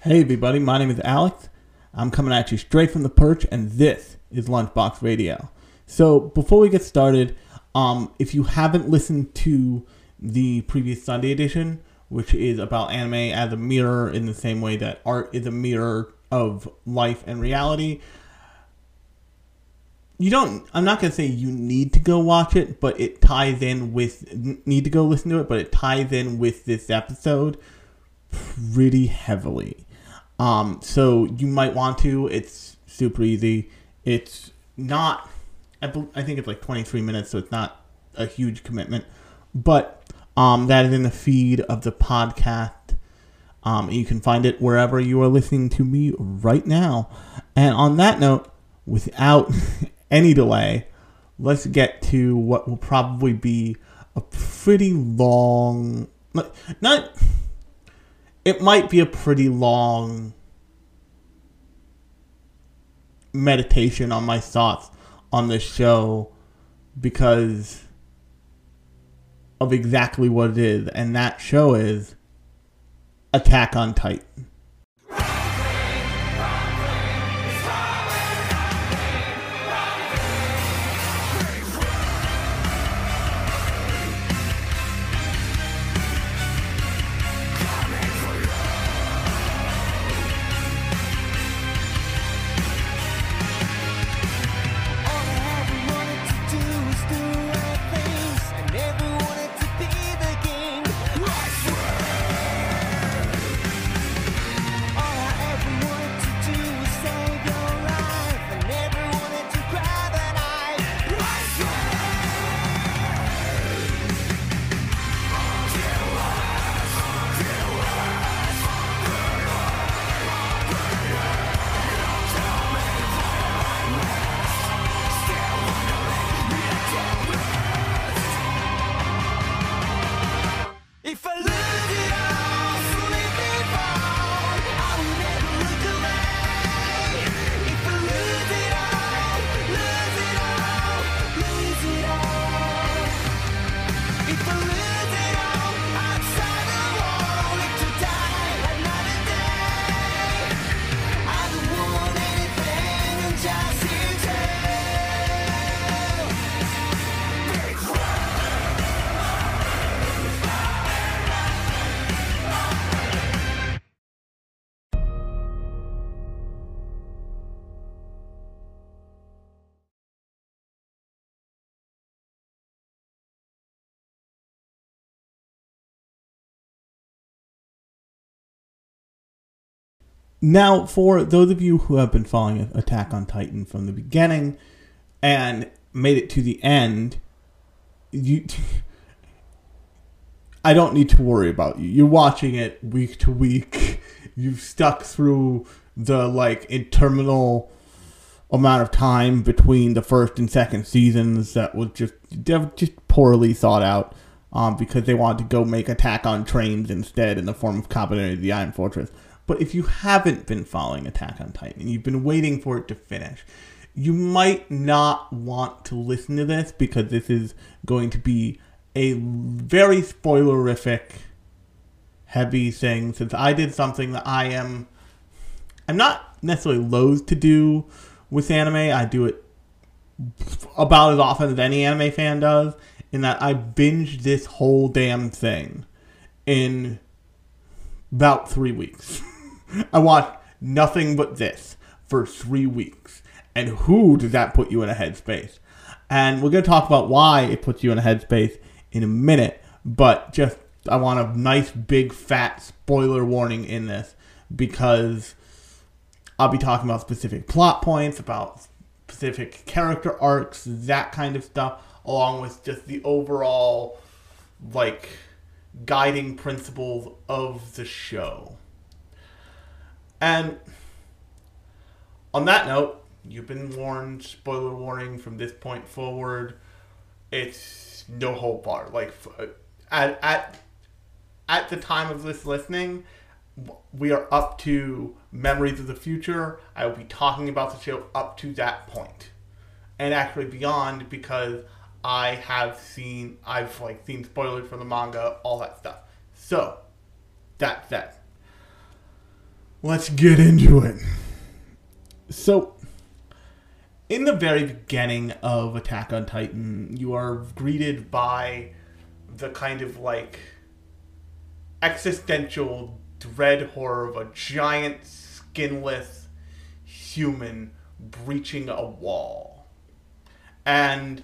Hey everybody, my name is Alex. I'm coming at you straight from the perch, and this is Lunchbox Radio. So before we get started, um, if you haven't listened to the previous Sunday edition, which is about anime as a mirror in the same way that art is a mirror of life and reality, you don't i'm not going to say you need to go watch it but it ties in with need to go listen to it but it ties in with this episode pretty heavily um so you might want to. It's super easy. It's not i, think it's like 23 minutes so it's not a huge commitment. But um that is in the feed of the podcast. Um you can find it wherever you are listening to me right now. And on that note without any delay, let's get to what will probably be a pretty long, not, it might be a pretty long meditation on my thoughts on this show because of exactly what it is, and that show is Attack on Titan. Now, for those of you who have been following Attack on Titan from the beginning and made it to the end, you I don't need to worry about you. You're watching it week to week. You've stuck through the like interminable amount of time between the first and second seasons that was just just poorly thought out um, because they wanted to go make Attack on Trains instead in the form of Kabaneri of the Iron Fortress. But if you haven't been following Attack on Titan and you've been waiting for it to finish, you might not want to listen to this because this is going to be a very spoilerific heavy thing since I did something that I am I'm not necessarily loath to do with anime. I do it about as often as any anime fan does, in that I binged this whole damn thing in about three weeks. I watched nothing but this for three weeks. And who does that put you in a headspace? And we're going to talk about why it puts you in a headspace in a minute, but just I want a nice big fat spoiler warning in this because I'll be talking about specific plot points, about specific character arcs, that kind of stuff, along with just the overall like guiding principles of the show. And on that note, you've been warned, spoiler warning from this point forward. It's no whole bar. Like uh, at at at the time of this listening, we are up to Memories of the Future. I will be talking about the show up to that point, and actually beyond because I have seen I've like seen spoilers from the manga, all that stuff. So, that's that let's get into it. So, in the very beginning of Attack on Titan, you are greeted by the kind of like existential dread horror of a giant skinless human breaching a wall. And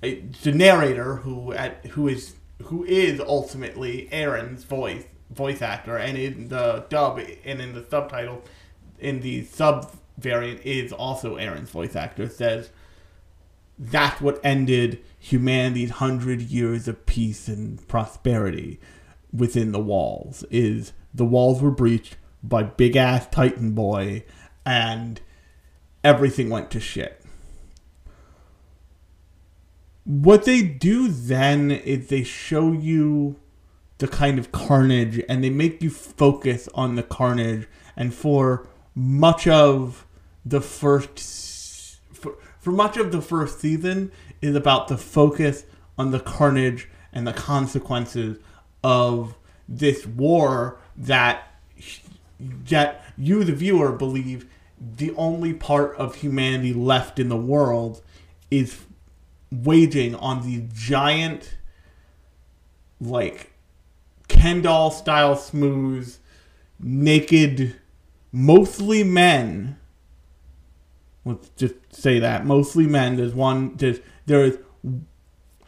the narrator who at who is who is ultimately Eren's voice voice actor and in the dub and in the subtitle in the sub variant is also Eren's voice actor. Says that's what ended humanity's hundred years of peace and prosperity within the walls is the walls were breached by big ass titan boy and everything went to shit. What they do then is they show you the kind of carnage and they make you focus on the carnage. And for much of the first for, for much of the first season is about the focus on the carnage and the consequences of this war that that you the viewer believe the only part of humanity left in the world is waging on these giant like Ken doll style smooth naked mostly men. Let's just say that. Mostly men. There's one there's there is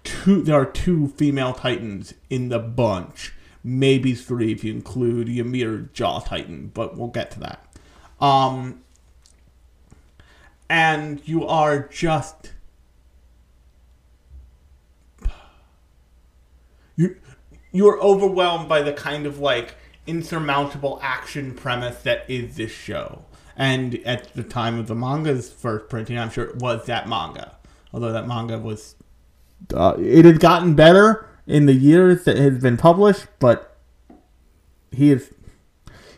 two there are two female titans in the bunch. Maybe three if you include Ymir Jaw Titan but we'll get to that. Um and you are just you you're overwhelmed by the kind of like insurmountable action premise that is this show. And at the time of the manga's first printing, I'm sure it was that manga. Although that manga was, uh, it has gotten better in the years that it has been published, but he is.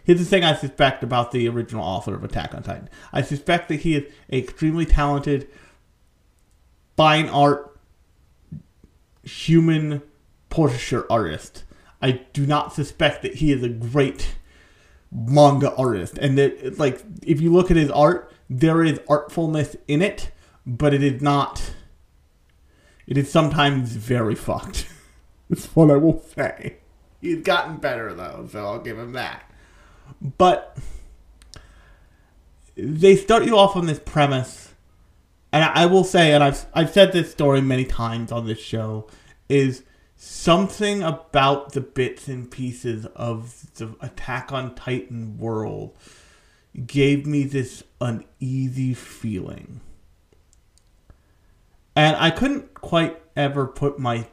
Here's the thing I suspect about the original author of Attack on Titan. I suspect that he is extremely talented, fine art, human portraiture artist. I do not suspect that he is a great manga artist. And that, like, if you look at his art, there is artfulness in it, but it is not. It is sometimes very fucked. That's what I will say. He's gotten better though, so I'll give him that. But they start you off on this premise, and I will say, and I've I've said this story many times on this show, is something about the bits and pieces of the Attack on Titan world gave me this uneasy feeling. And I couldn't quite ever put my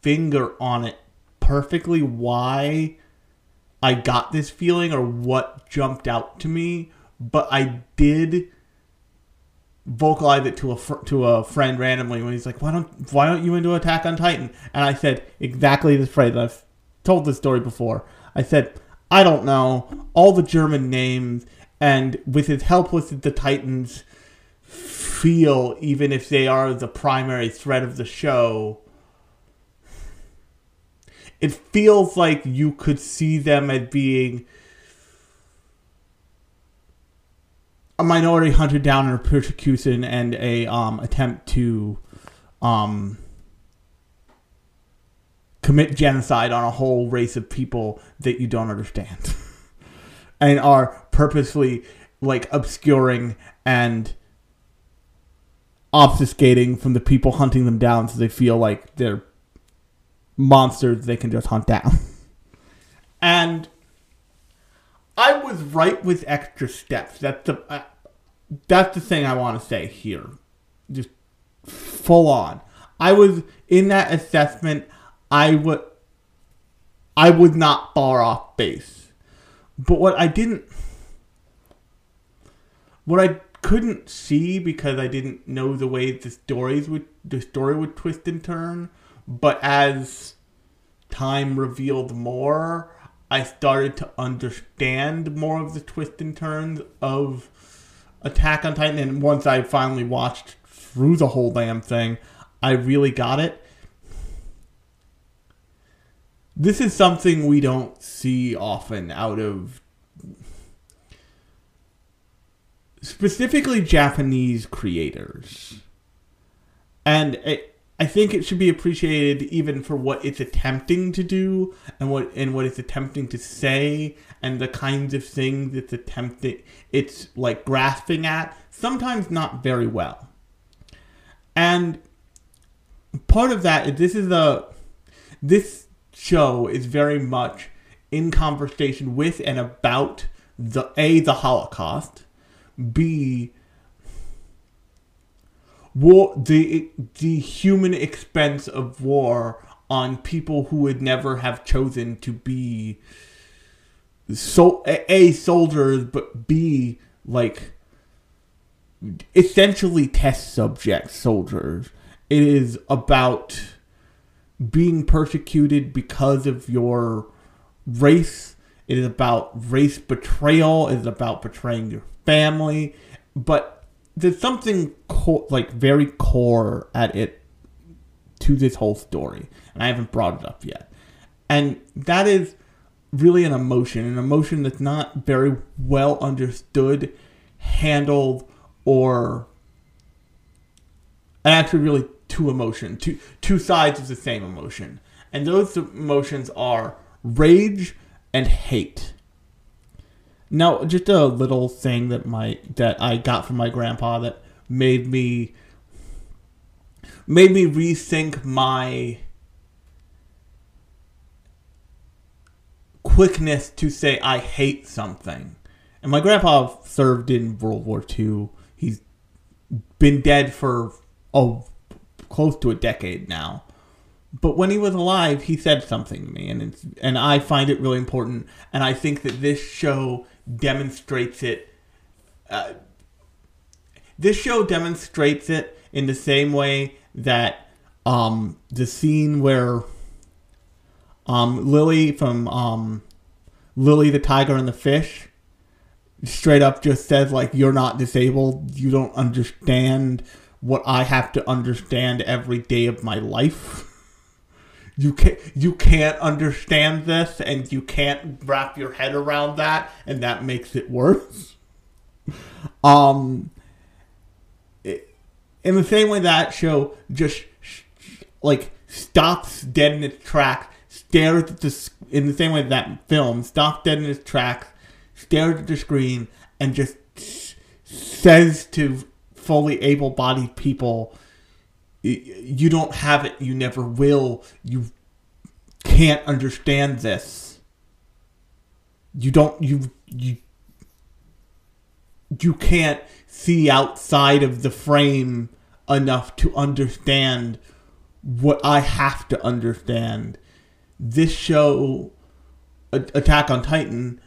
finger on it perfectly why I got this feeling or what jumped out to me, but I did vocalize it to a fr- to a friend randomly when he's like, "Why don't why don't you into Attack on Titan?" And I said exactly this phrase. I've told this story before. I said, "I don't know all the German names, and with his help with the Titans, feel even if they are the primary thread of the show." It feels like you could see them as being a minority hunted down in persecution and a um, attempt to um, commit genocide on a whole race of people that you don't understand. And are purposely like obscuring and obfuscating from the people hunting them down so they feel like they're monsters they can just hunt down. And I was right with extra steps. That's the uh, that's the thing I want to say here, just full on. I was in that assessment. I would I was not far off base, but what I didn't, what I couldn't see because I didn't know the way the stories would the story would twist and turn. But as time revealed more, I started to understand more of the twists and turns of Attack on Titan. And once I finally watched through the whole damn thing, I really got it. This is something we don't see often out of specifically Japanese creators. And it, I think it should be appreciated even for what it's attempting to do and what and what it's attempting to say and the kinds of things it's attempting it's like grasping at, sometimes not very well. And part of that is this is a this show is very much in conversation with and about the a the Holocaust, b war the the human expense of war on people who would never have chosen to be so a, soldiers but b like essentially test subject soldiers. It is about being persecuted because of your race. It is about race betrayal. It is about betraying your family. But there's something co- like very core at it to this whole story, and I haven't brought it up yet. And that is really an emotion, an emotion that's not very well understood, handled, or and actually really two emotion, two two sides of the same emotion. And those emotions are rage and hate. Now, just a little thing that my that I got from my grandpa that made me made me rethink my quickness to say I hate something. And my grandpa served in World War II. He's been dead for oh close to a decade now. But when he was alive, he said something to me, and and I find it really important. And I think that this show demonstrates it. Uh, this show demonstrates it in the same way that um, the scene where um, Lily from um, Lily the Tiger and the Fish straight up just says like you're not disabled you don't understand what i have to understand every day of my life you can't you can't understand this and you can't wrap your head around that and that makes it worse. Um it, in the same way that show just like stops dead in its tracks stares at the in the same way that film stops dead in its tracks stares at the screen and just says to fully able-bodied people you don't have it you never will you can't understand this you don't you you you can't see outside of the frame enough to understand what I have to understand. This show, Attack on Titan,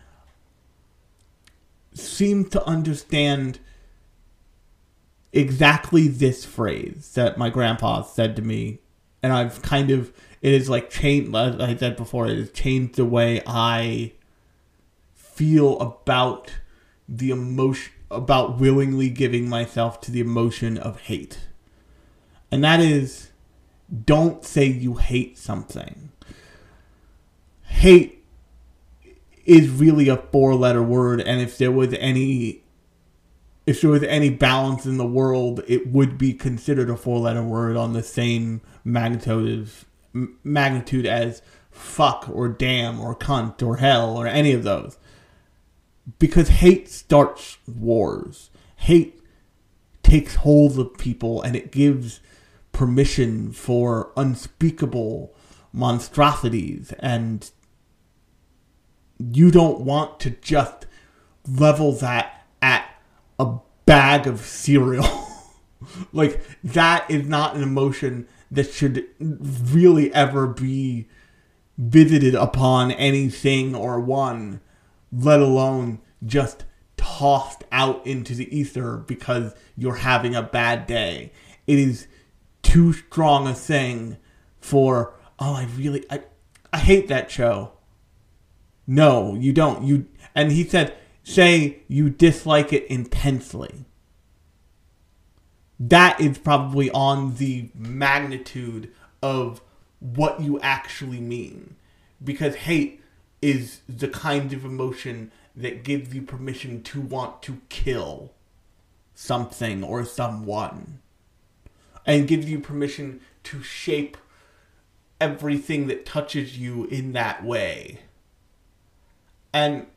seemed to understand exactly this phrase that my grandpa said to me, and I've kind of it is like changed. Like I said before, it has changed the way I feel about the emotion about willingly giving myself to the emotion of hate. And that is don't say you hate something. Hate is really a four letter word and if there was any if there was any balance in the world, it would be considered a four letter word on the same magnitude as, magnitude as fuck or damn or cunt or hell or any of those because hate starts wars. Hate takes hold of people and it gives permission for unspeakable monstrosities and you don't want to just level that at a bag of cereal. like that is not an emotion that should really ever be visited upon anything or one let alone just tossed out into the ether because you're having a bad day. It is too strong a thing for oh I really I I hate that show. No, you don't. You and he said say you dislike it intensely. That is probably on the magnitude of what you actually mean. Because hate is the kind of emotion that gives you permission to want to kill. something or someone and gives you permission to shape everything that touches you in that way. And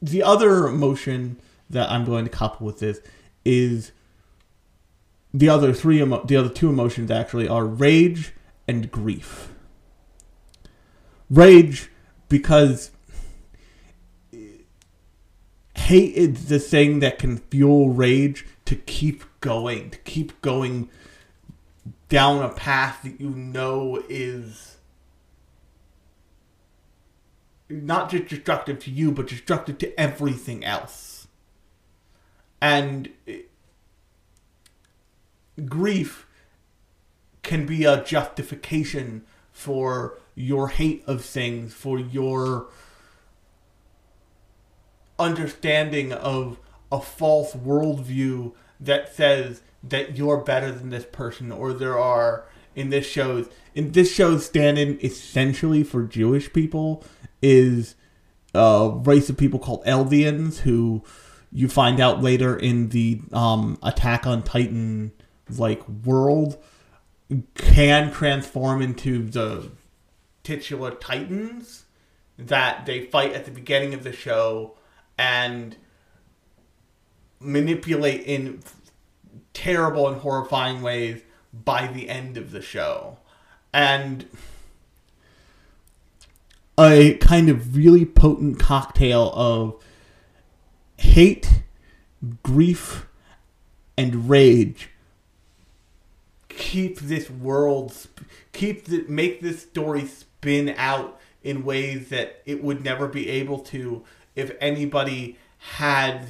the other emotion that I'm going to couple with this is the other three emo- the other two emotions actually are rage and grief. Rage because hate is the thing that can fuel rage to keep going, to keep going down a path that you know is not just destructive to you, but destructive to everything else. And eh, grief can be a justification for your hate of things, for your understanding of a false worldview that says that you're better than this person or there are in this show's in this show's stand-in essentially for Jewish people is a race of people called Eldians who you find out later in the um, Attack on Titan like world can transform into the titular Titans that they fight at the beginning of the show and manipulate in terrible and horrifying ways by the end of the show. And a kind of really potent cocktail of hate, grief, and rage. Keep this world keep the, make this story spin out in ways that it would never be able to if anybody had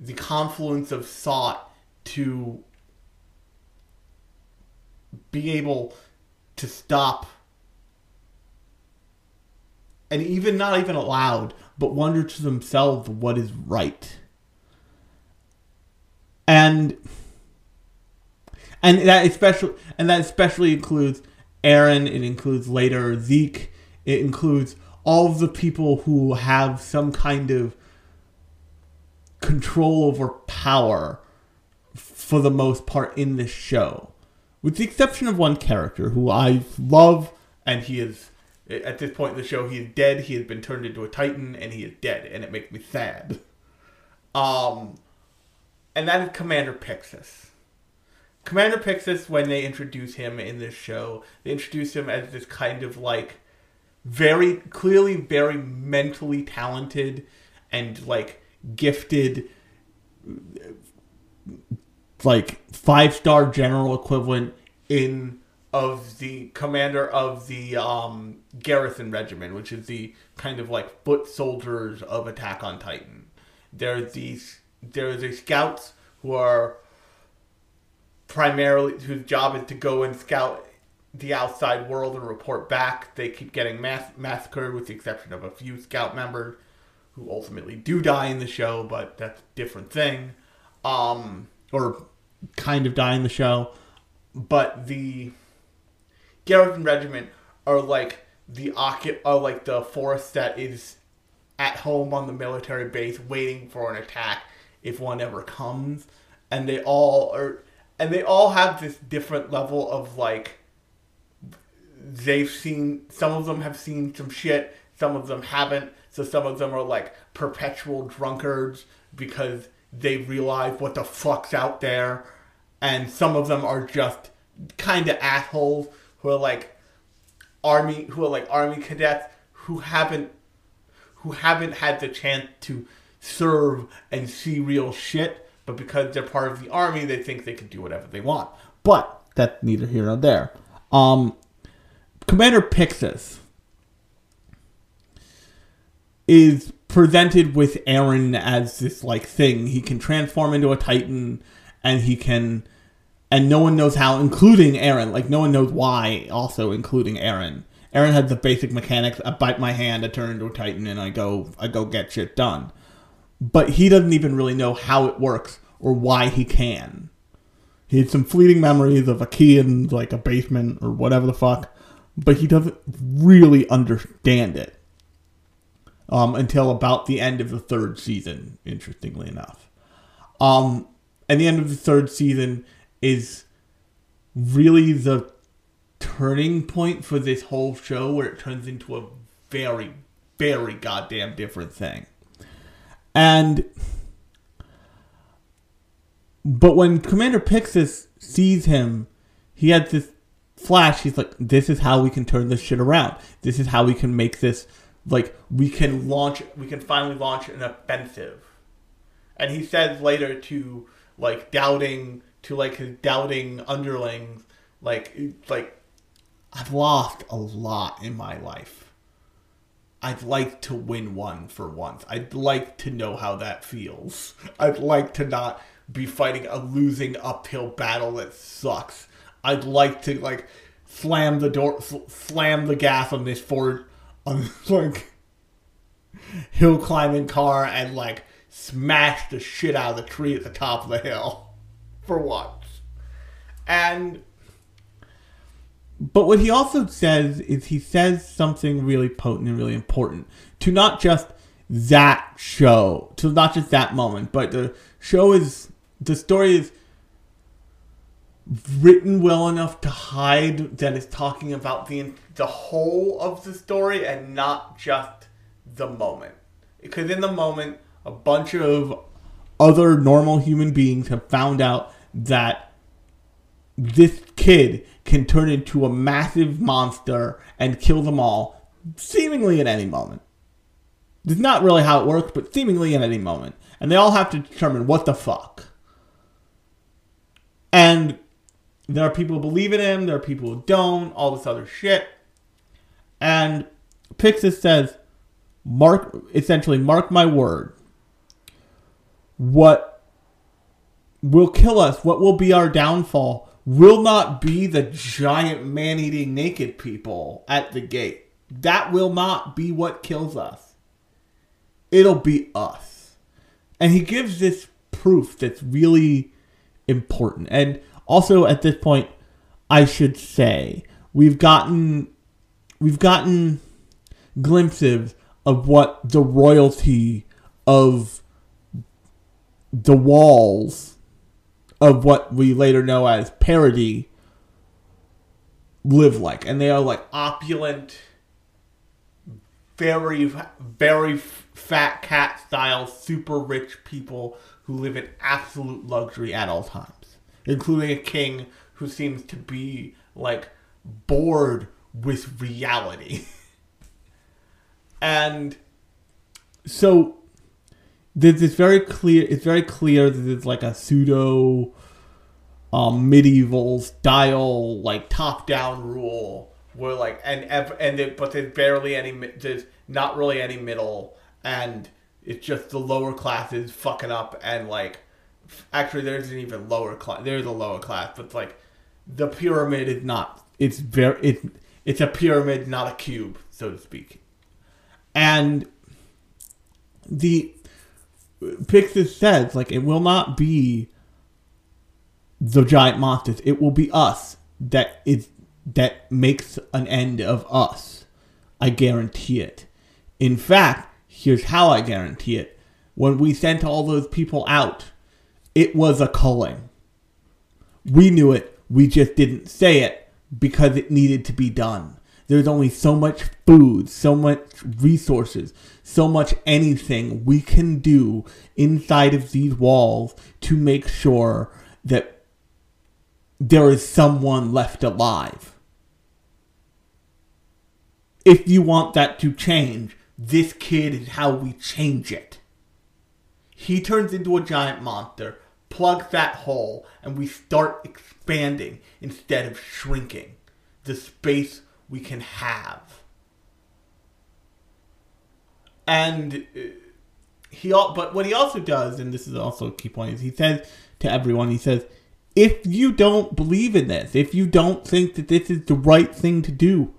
the confluence of thought to be able to stop and even not even aloud but wonder to themselves what is right and and that especially and that especially includes Eren. It includes later Zeke. It includes all of the people who have some kind of control over power for the most part in this show, with the exception of one character who I love, and he is at this point in the show he is dead. He has been turned into a Titan, and he is dead, and it makes me sad. Um, and that is Commander Pixis. Commander Pixis, when they introduce him in this show, they introduce him as this kind of like very clearly very mentally talented and like gifted like five star general equivalent in of the commander of the um, Garrison Regiment, which is the kind of like foot soldiers of Attack on Titan. There's these there's these scouts who are primarily whose job is to go and scout the outside world and report back. They keep getting mass- massacred, with the exception of a few scout members who ultimately do die in the show, but that's a different thing. Um, or kind of die in the show. But the Garrison Regiment are like the are like the force that is at home on the military base waiting for an attack if one ever comes. And they all are and they all have this different level of like they've seen some of them have seen some shit some of them haven't. So some of them are like perpetual drunkards because they realize what the fuck's out there. And some of them are just kind of assholes who are like army who are like army cadets who haven't who haven't had the chance to serve and see real shit, but because they're part of the army, they think they can do whatever they want. But that's neither here nor there. Um, Commander Pixis is presented with Eren as this like thing. He can transform into a Titan, and he can, and no one knows how, including Eren. Like no one knows why. Also, including Eren. Eren had the basic mechanics. I bite my hand, I turn into a Titan, and I go, I go get shit done. But he doesn't even really know how it works or why he can. He had some fleeting memories of a key in like a basement or whatever the fuck, but he doesn't really understand it um, until about the end of the third season. Interestingly enough, Um, and the end of the third season is really the turning point for this whole show where it turns into a very, very goddamn different thing. And but when Commander Pixis sees him, he has this flash. He's like, "This is how we can turn this shit around. This is how we can make this like we can launch. We can finally launch an offensive." And he says later to like doubting to like his doubting underlings, like like I've lost a lot in my life. I'd like to win one for once. I'd like to know how that feels. I'd like to not be fighting a losing uphill battle that sucks. I'd like to like slam the door, sl- slam the gas on this Ford, on this like hill climbing car and like smash the shit out of the tree at the top of the hill for once. And but what he also says is he says something really potent and really important to not just that show, to not just that moment, but the show is the story is written well enough to hide that it's talking about the the whole of the story and not just the moment. Because in the moment, a bunch of other normal human beings have found out that this kid can turn into a massive monster and kill them all, seemingly at any moment. It's not really how it works, but seemingly at any moment. And they all have to determine what the fuck. And there are people who believe in him, there are people who don't, all this other shit. And Pixis says, mark essentially mark my word. What will kill us, what will be our downfall, will not be the giant man eating naked people at the gate. That will not be what kills us. It'll be us. And he gives this proof that's really important. And also at this point, I should say, we've gotten we've gotten glimpses of what the royalty of the walls of what we later know as Paradis live like. And they are like opulent very very fat cat style super rich people who live in absolute luxury at all times including a king who seems to be like bored with reality. And so this very clear it's very clear that there's like a pseudo um, medieval style like top down rule where like and and it, but there's barely any there's not really any middle and it's just the lower classes fucking up and like actually there's an even lower class there's a lower class but like the pyramid is not it's very it, it's a pyramid not a cube so to speak. And the Pixis says like it will not be the giant monsters. It will be us that is that makes an end of us. I guarantee it. In fact, here's how I guarantee it. When we sent all those people out, it was a culling. We knew it. We just didn't say it because it needed to be done. There's only so much food, so much resources, so much anything we can do inside of these walls to make sure that there is someone left alive. If you want that to change, this kid is how we change it. He turns into a giant monster, plugs that hole, and we start expanding instead of shrinking the space we can have. And uh, he, but what he also does, and this is also a key point, is he says to everyone, he says, if you don't believe in this, if you don't think that this is the right thing to do,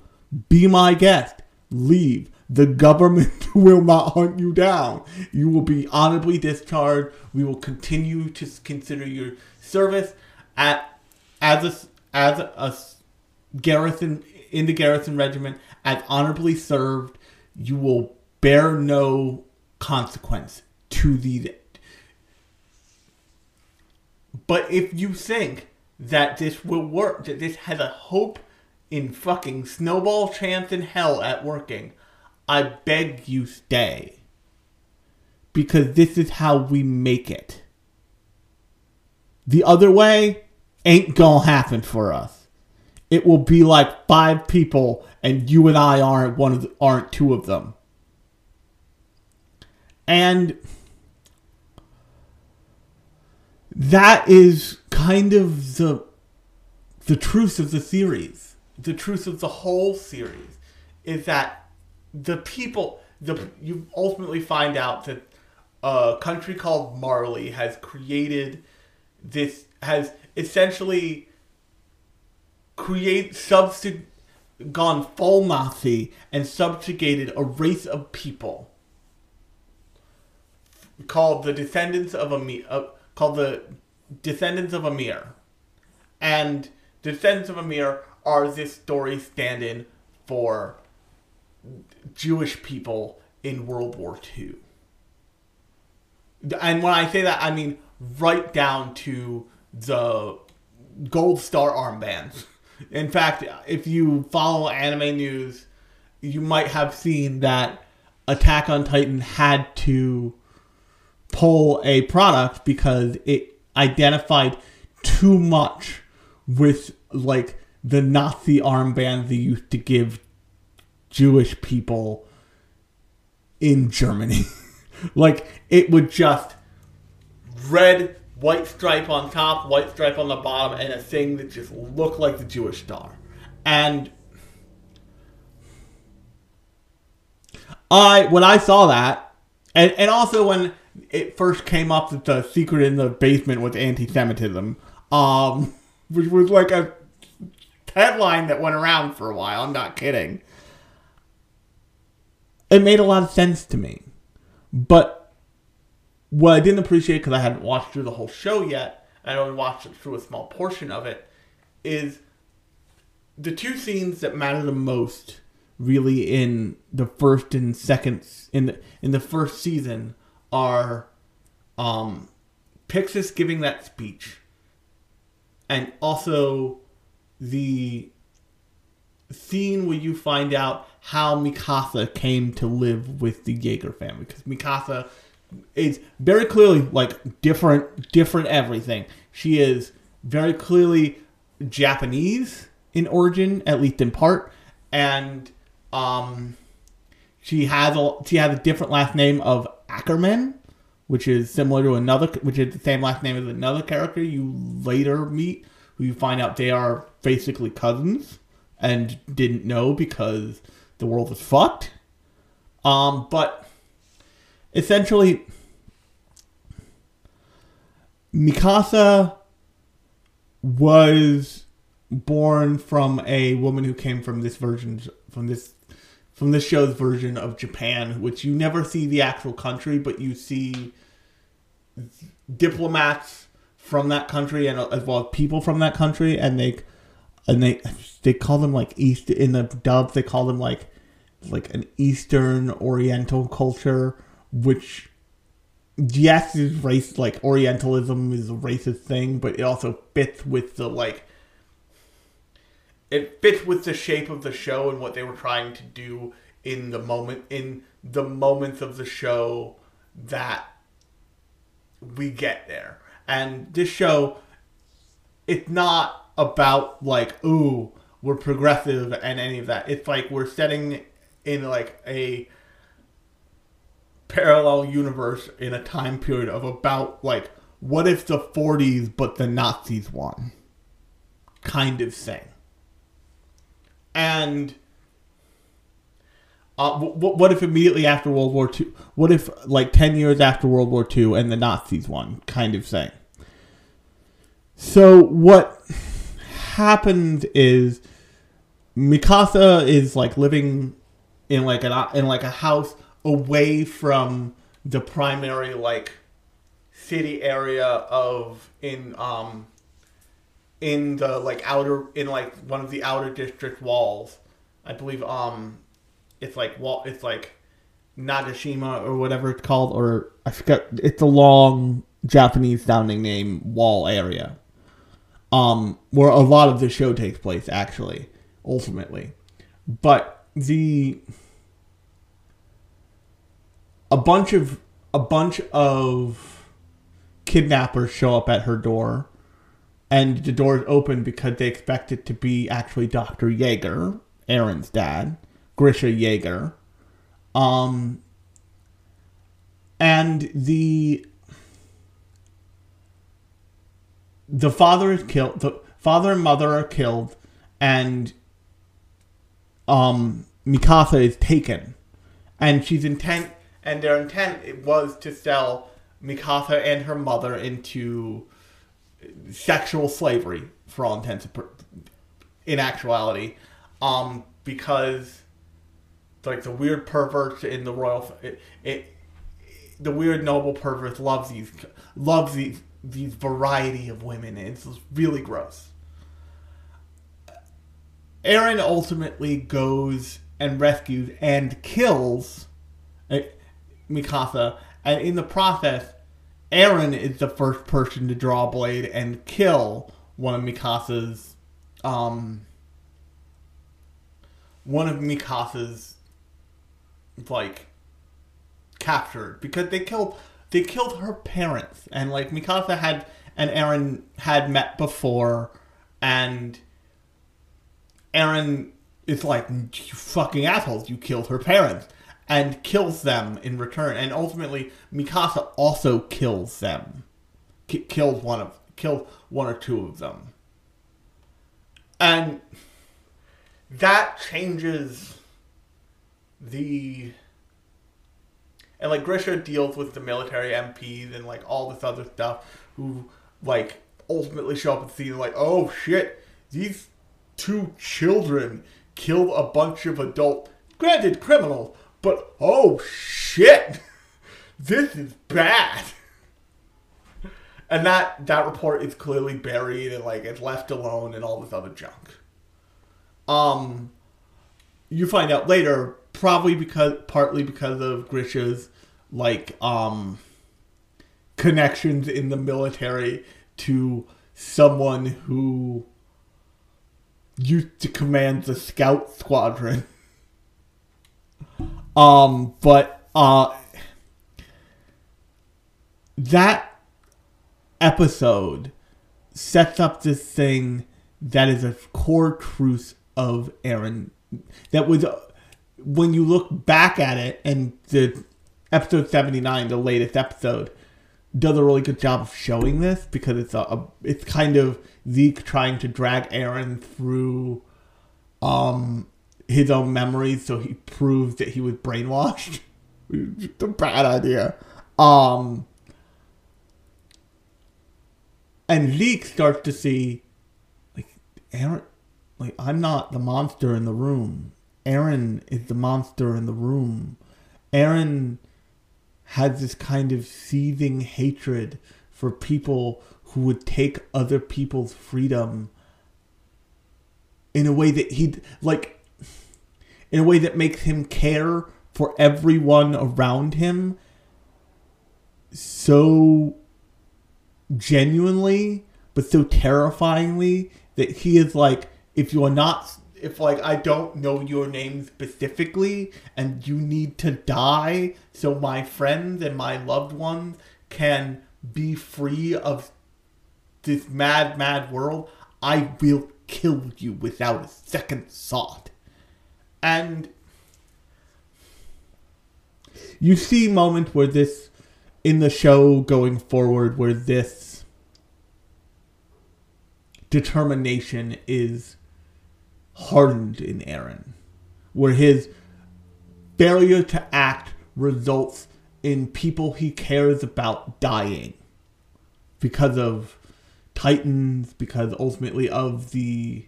be my guest. Leave. The government will not hunt you down. You will be honorably discharged. We will continue to consider your service at as a as a garrison in the garrison regiment as honorably served. You will bear no consequence to the But if you think that this will work, that this has a hope in fucking snowball chance in hell at working, I beg you stay. Because this is how we make it. The other way ain't gonna happen for us. It will be like five people, and you and I aren't one of the, aren't two of them. And that is kind of the the truth of the series. The truth of the whole series is that the people the you ultimately find out that a country called Marley has created this has essentially create substi- gone full Nazi and subjugated a race of people called the descendants of Ymir, uh, called the descendants of Ymir, and descendants of Amir are this story stand-in for Jewish people in World War II. And when I say that, I mean right down to the gold star armbands. In fact, if you follow anime news, you might have seen that Attack on Titan had to pull a product because it identified too much with like the Nazi armband they used to give Jewish people in Germany. like it would just red, white stripe on top, white stripe on the bottom, and a thing that just looked like the Jewish star. And I when I saw that, and and also when it first came up that the secret in the basement was anti-Semitism, um, which was like a headline that went around for a while. I'm not kidding. It made a lot of sense to me, but what I didn't appreciate because I hadn't watched through the whole show yet, I only watched through a small portion of it, is the two scenes that matter the most really in the first and second in the in the first season are um Pixis giving that speech and also the scene where you find out how Mikasa came to live with the Jaeger family because Mikasa is very clearly like different different everything. She is very clearly Japanese in origin, at least in part, and um she has a she has a different last name of Ackerman, which is similar to another which is the same last name as another character you later meet who you find out they are basically cousins and didn't know because the world is fucked. Um, but essentially, Mikasa was born from a woman who came from this version from this from this show's version of Japan, which you never see the actual country, but you see diplomats from that country and uh, as well as people from that country, and they and they they call them like East in the dubs. They call them like like an Eastern Oriental culture, which yes is race like Orientalism is a racist thing, but it also fits with the like it fits with the shape of the show and what they were trying to do in the moment in the moments of the show that we get there. And this show it's not about like ooh we're progressive and any of that. It's like we're setting in like a parallel universe in a time period of about like what if the 40s but the Nazis won kind of thing. And uh, what, what if immediately after World War II? What if like 10 years after World War II and the Nazis won kind of thing? So what happens is Mikasa is like living in like an in like a house away from the primary like city area of in um in the like outer in like one of the outer district walls. I believe um it's like wall it's like Nagashima or whatever it's called or I forgot it's a long Japanese sounding name Wall area. Um, where a lot of the show takes place actually, ultimately. But the a bunch of a bunch of kidnappers show up at her door and the door is open because they expect it to be actually Dr. Yeager, Eren's dad, Grisha Yeager. Um and the the father is killed the father and mother are killed and um Mikasa is taken and she's intent and their intent was to sell Mikasa and her mother into sexual slavery for all intents in actuality. Um because like the weird perverts in the royal it, it the weird noble pervert loves these loves these these variety of women it's really gross. Eren ultimately goes and rescues and kills Mikasa, and in the process, Eren is the first person to draw a blade and kill one of Mikasa's, um, one of Mikasa's, like, captured because they killed they killed her parents, and like Mikasa had and Eren had met before, and Eren is like, you fucking assholes, you killed her parents. And kills them in return. And ultimately, Mikasa also kills them. K- kills one of, kills one or two of them. And that changes the and like Grisha deals with the military MPs and like all this other stuff who like ultimately show up at the scene like, oh shit, these two children killed a bunch of adult granted criminals, but oh shit. This is bad. And that that report is clearly buried and like it's left alone and all this other junk. Um you find out later, probably because partly because of Grisha's like um connections in the military to someone who used to command the scout squadron. Um, but uh that episode sets up this thing that is a core truth of Eren. That was uh, when you look back at it and the episode 79 the latest episode does a really good job of showing this because it's a, a it's kind of Zeke trying to drag Eren through um his own memories so he proves that he was brainwashed a bad idea um and Zeke starts to see like Eren like I'm not the monster in the room. Eren is the monster in the room. Eren has this kind of seething hatred for people who would take other people's freedom in a way that he like in a way that makes him care for everyone around him so genuinely but so terrifyingly that he is like if you are not if like I don't know your name specifically and you need to die so my friends and my loved ones can be free of this mad mad world I will kill you without a second thought and you see moments where this in the show going forward where this determination is hardened in Eren, where his failure to act results in people he cares about dying because of Titans, because ultimately of the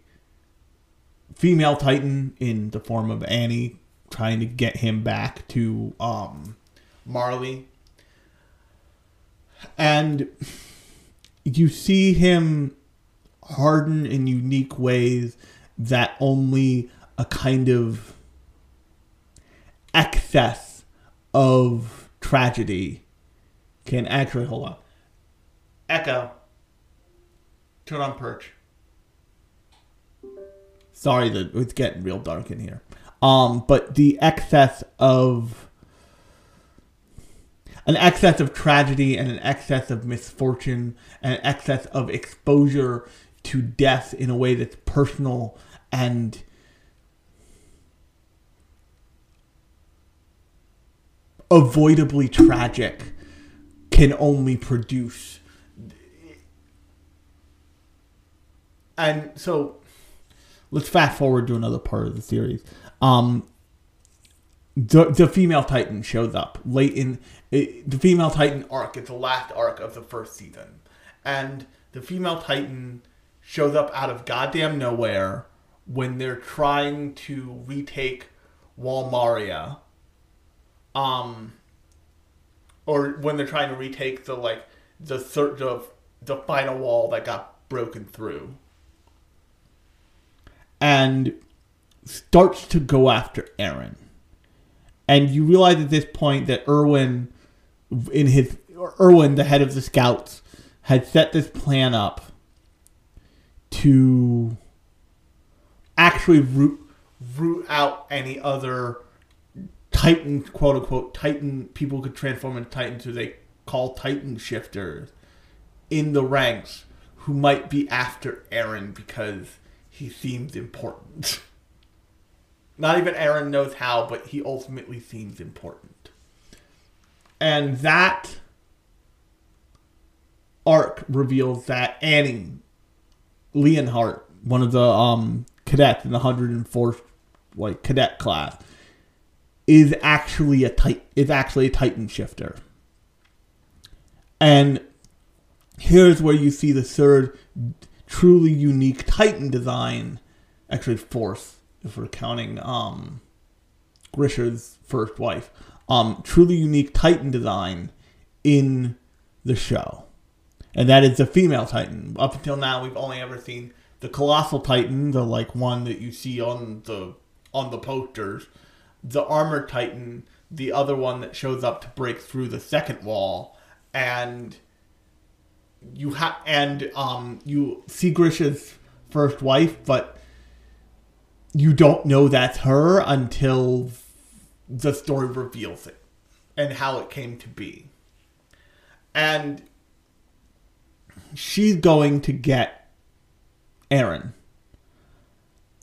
female Titan in the form of Annie trying to get him back to um, Marley. And you see him harden in unique ways that only a kind of excess of tragedy can actually hold on. Echo. Turn on perch. Sorry that it's getting real dark in here. Um, but the excess of an excess of tragedy and an excess of misfortune and an excess of exposure to death in a way that's personal and avoidably tragic can only produce and so let's fast forward to another part of the series. Um the, the female titan shows up late in it, the female titan arc It's the last arc of the first season. And the female titan shows up out of goddamn nowhere when they're trying to retake Wall Maria. Um or when they're trying to retake the like the the, the final wall that got broken through and starts to go after Eren. And you realize at this point that Erwin in his Erwin, the head of the scouts, had set this plan up to actually root root out any other Titan, quote unquote, Titan people could transform into Titans who they call Titan shifters in the ranks who might be after Eren because he seems important. Not even Eren knows how, but he ultimately seems important. And that arc reveals that Annie Leonhardt, one of the um, cadets in the 104th like cadet class, is actually a tit- is actually a Titan shifter. And here's where you see the third truly unique Titan design, actually fourth if we're counting um Grisha's first wife. Um truly unique Titan design in the show. And that is the female Titan. Up until now we've only ever seen the colossal Titan, the like one that you see on the on the posters, the armored Titan, the other one that shows up to break through the second wall, and you have and um you see Grisha's first wife, but you don't know that's her until the story reveals it and how it came to be. And she's going to get Eren.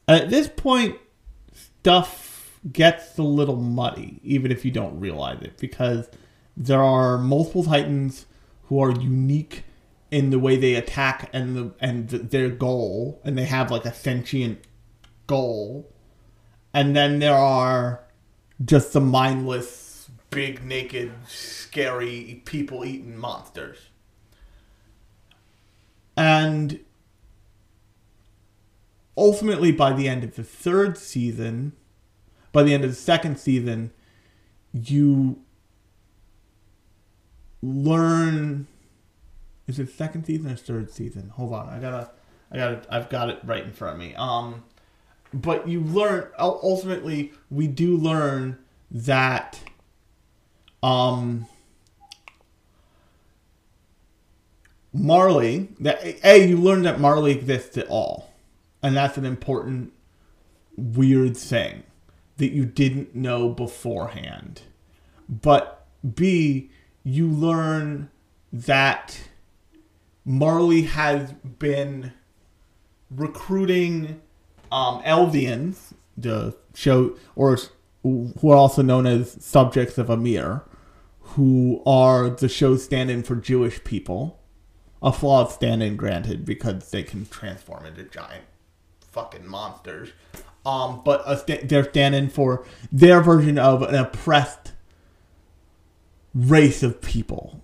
At this point, stuff gets a little muddy, even if you don't realize it, because there are multiple Titans who are unique in the way they attack and the and th- their goal, and they have like a sentient goal, and then there are just the mindless, big, naked, scary, people-eating monsters, and ultimately by the end of the third season, by the end of the second season, you learn is it second season or third season? Hold on, I gotta, I gotta, I've got it right in front of me. Um, but you learn ultimately, we do learn that, um, Marley that a you learn that Marley exists at all, and that's an important weird thing that you didn't know beforehand. But B, you learn that Marley has been recruiting um, Eldians, the show, or who are also known as subjects of Ymir, who are the show stand-in for Jewish people. A flawed stand-in, granted, because they can transform into giant fucking monsters. Um, but a sta- they're stand-in for their version of an oppressed race of people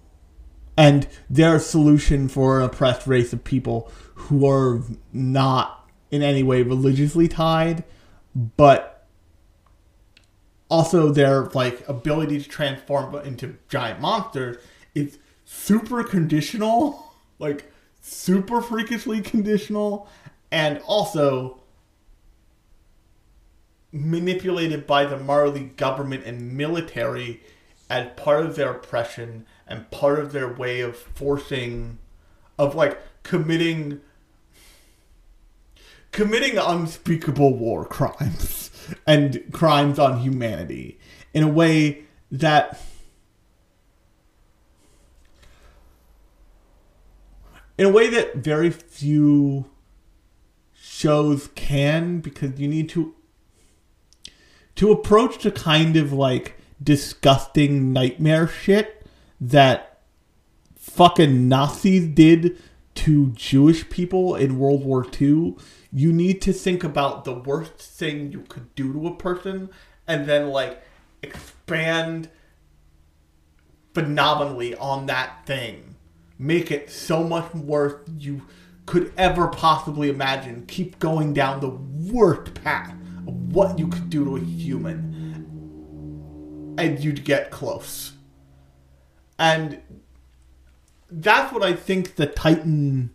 and their solution for an oppressed race of people who are not in any way religiously tied, but also their like ability to transform into giant monsters is super conditional, like super freakishly conditional, and also manipulated by the Marley government and military as part of their oppression and part of their way of forcing of like committing committing unspeakable war crimes and crimes on humanity in a way that in a way that very few shows can because you need to to approach the kind of like disgusting nightmare shit that fucking Nazis did to Jewish people in World War II, you need to think about the worst thing you could do to a person and then like expand phenomenally on that thing. Make it so much worse you could ever possibly imagine. Keep going down the worst path of what you could do to a human. And you'd get close. And that's what I think the Titan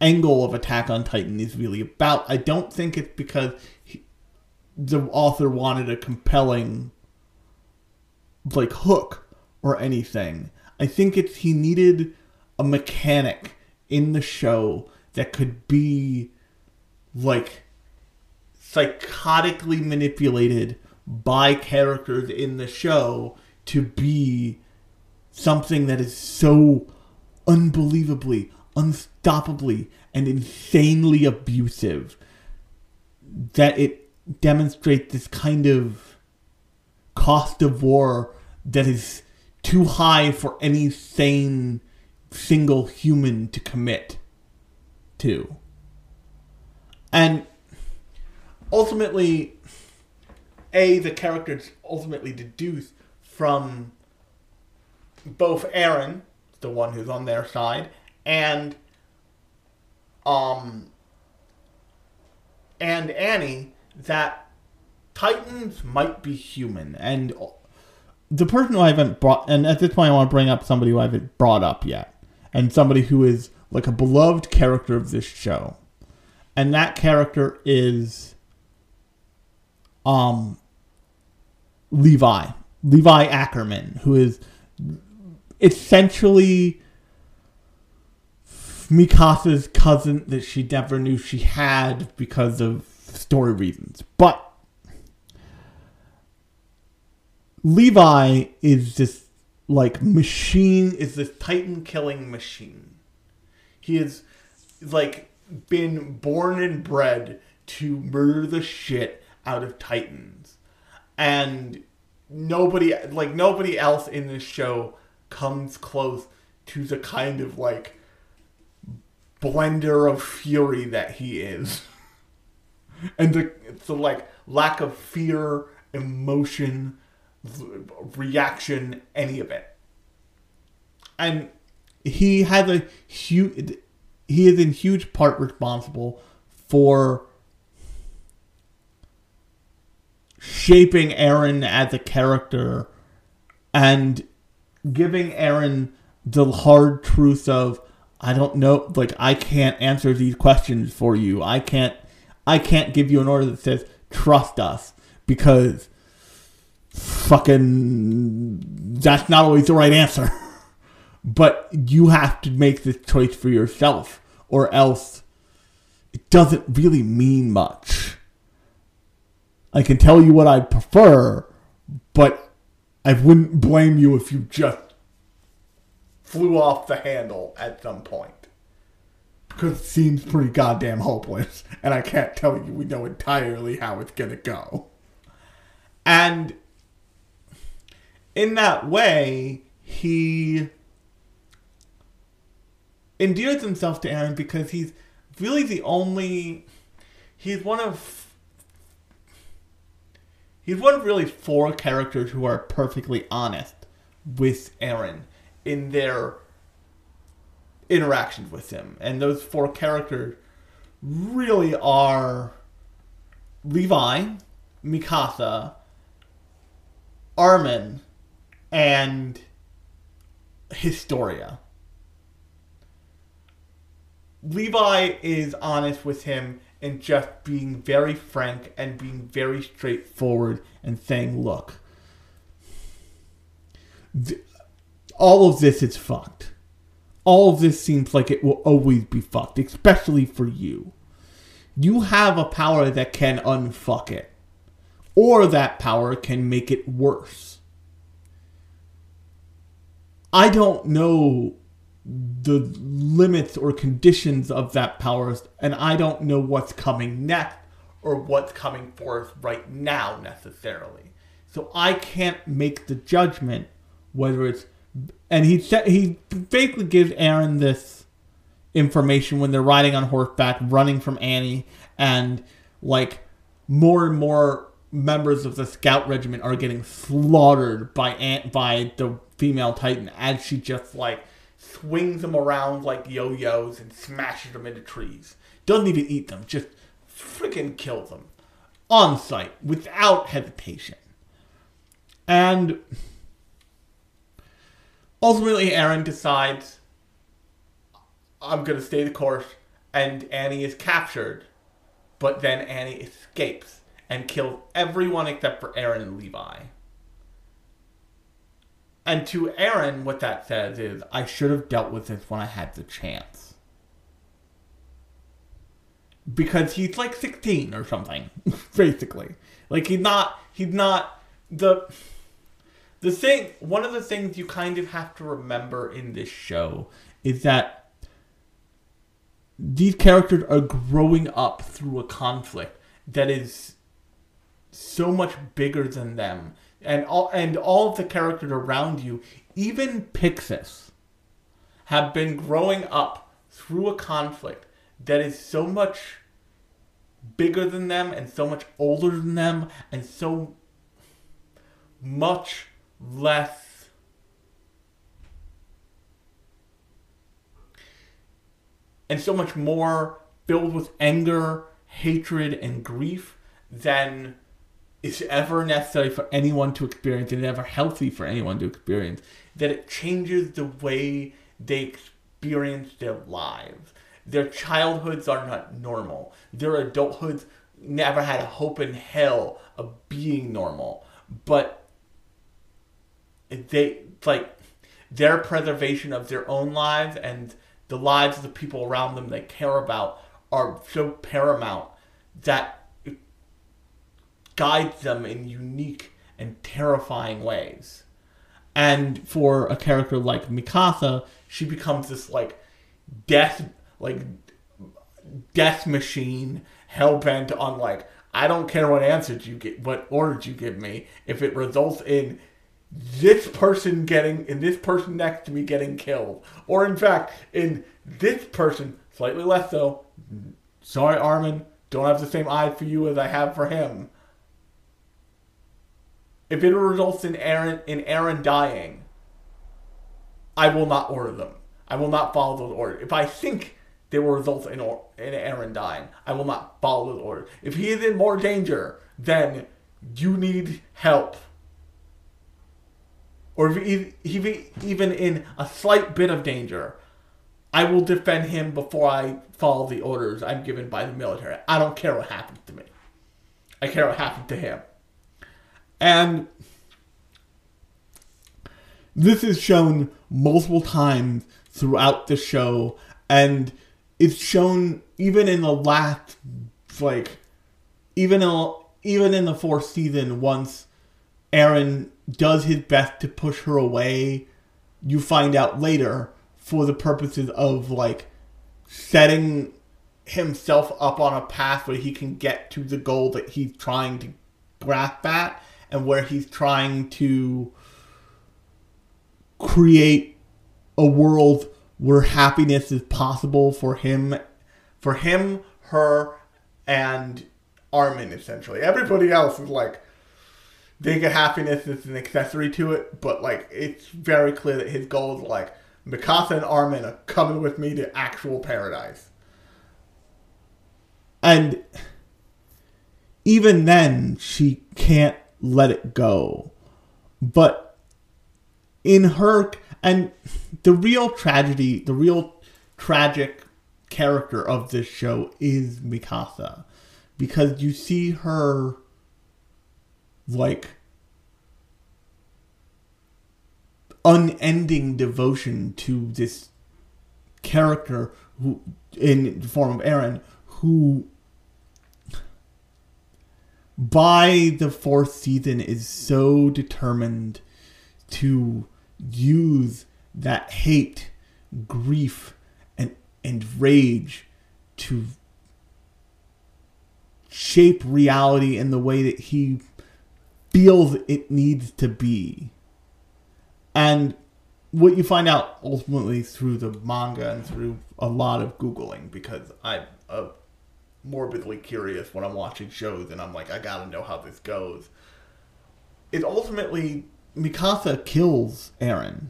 angle of Attack on Titan is really about. I don't think it's because he, the author wanted a compelling like hook or anything. I think it's he needed a mechanic in the show that could be like psychotically manipulated by characters in the show to be something that is so unbelievably, unstoppably, and insanely abusive that it demonstrates this kind of cost of war that is too high for any sane single human to commit to. And ultimately, A, the characters ultimately deduce from both Eren, the one who's on their side, and um and Annie that Titans might be human and the person who I haven't brought and at this point I want to bring up somebody who I haven't brought up yet and somebody who is like a beloved character of this show. And that character is um Levi. Levi Ackerman, who is essentially Mikasa's cousin that she never knew she had because of story reasons. But Levi is this like machine is this titan killing machine. He is like been born and bred to murder the shit out of titans. And nobody like nobody else in this show comes close to the kind of like blender of fury that he is. and the the like lack of fear, emotion, reaction, any of it. And he has a huge he is in huge part responsible for shaping Eren as a character and giving Eren the hard truth of I don't know like I can't answer these questions for you. I can't I can't give you an order that says trust us because fucking that's not always the right answer. but you have to make this choice for yourself or else it doesn't really mean much. I can tell you what I prefer, but I wouldn't blame you if you just flew off the handle at some point. Because it seems pretty goddamn hopeless, and I can't tell you we know entirely how it's gonna go. And in that way, he endears himself to Eren because he's really the only. He's one of. He's one of really four characters who are perfectly honest with Eren in their interactions with him. And those four characters really are Levi, Mikasa, Armin, and Historia. Levi is honest with him and just being very frank and being very straightforward and saying, look, th- all of this is fucked. all of this seems like it will always be fucked, especially for you. You have a power that can unfuck it, or that power can make it worse. I don't know the limits or conditions of that power, and I don't know what's coming next or what's coming forth right now necessarily. So I can't make the judgment whether it's. And he said he basically gives Eren this information when they're riding on horseback, running from Annie, and like more and more members of the scout regiment are getting slaughtered by Ant by the female Titan as she just like swings them around like yo-yos and smashes them into trees. Doesn't even eat them, just freaking kills them on sight without hesitation. And ultimately, Eren decides I'm gonna stay the course, and Annie is captured. But then Annie escapes and kills everyone except for Eren and Levi. And to Eren, what that says is, I should have dealt with this when I had the chance. Because he's like 16 or something, basically. Like he's not, he's not the the thing. One of the things you kind of have to remember in this show is that these characters are growing up through a conflict that is so much bigger than them and all and all of the characters around you even pixis have been growing up through a conflict that is so much bigger than them and so much older than them and so much less and so much more filled with anger, hatred, and grief than is ever necessary for anyone to experience and ever healthy for anyone to experience. That it changes the way they experience their lives. Their childhoods are not normal. Their adulthoods never had a hope in hell of being normal. But they like their preservation of their own lives and the lives of the people around them they care about are so paramount that guides them in unique and terrifying ways. And for a character like Mikasa, she becomes this like death like death machine hell bent on like I don't care what answers you get what orders you give me if it results in this person getting in this person next to me getting killed or in fact in this person slightly less so sorry armin don't have the same eye for you as i have for him if it results in eren in eren dying i will not order them i will not follow those orders if i think they will result in, or, in eren dying i will not follow those orders if he is in more danger then you need help or if he, he, even in a slight bit of danger, I will defend him before I follow the orders I'm given by the military. I don't care what happens to me. I care what happens to him. And this is shown multiple times throughout the show, and it's shown even in the last, like, even in, even in the fourth season, once Eren does his best to push her away, you find out later for the purposes of like setting himself up on a path where he can get to the goal that he's trying to grasp at and where he's trying to create a world where happiness is possible for him for him her and armin essentially everybody else is like they get happiness is an accessory to it, but like it's very clear that his goal is like Mikasa and Armin are coming with me to actual paradise. And even then, she can't let it go. But in her, and the real tragedy, the real tragic character of this show is Mikasa. Because you see her like unending devotion to this character who in the form of Eren who by the fourth season is so determined to use that hate, grief, and and rage to shape reality in the way that he feels it needs to be. And what you find out ultimately through the manga and through a lot of googling because I'm uh, morbidly curious when I'm watching shows and I'm like I gotta know how this goes. It ultimately Mikasa kills Eren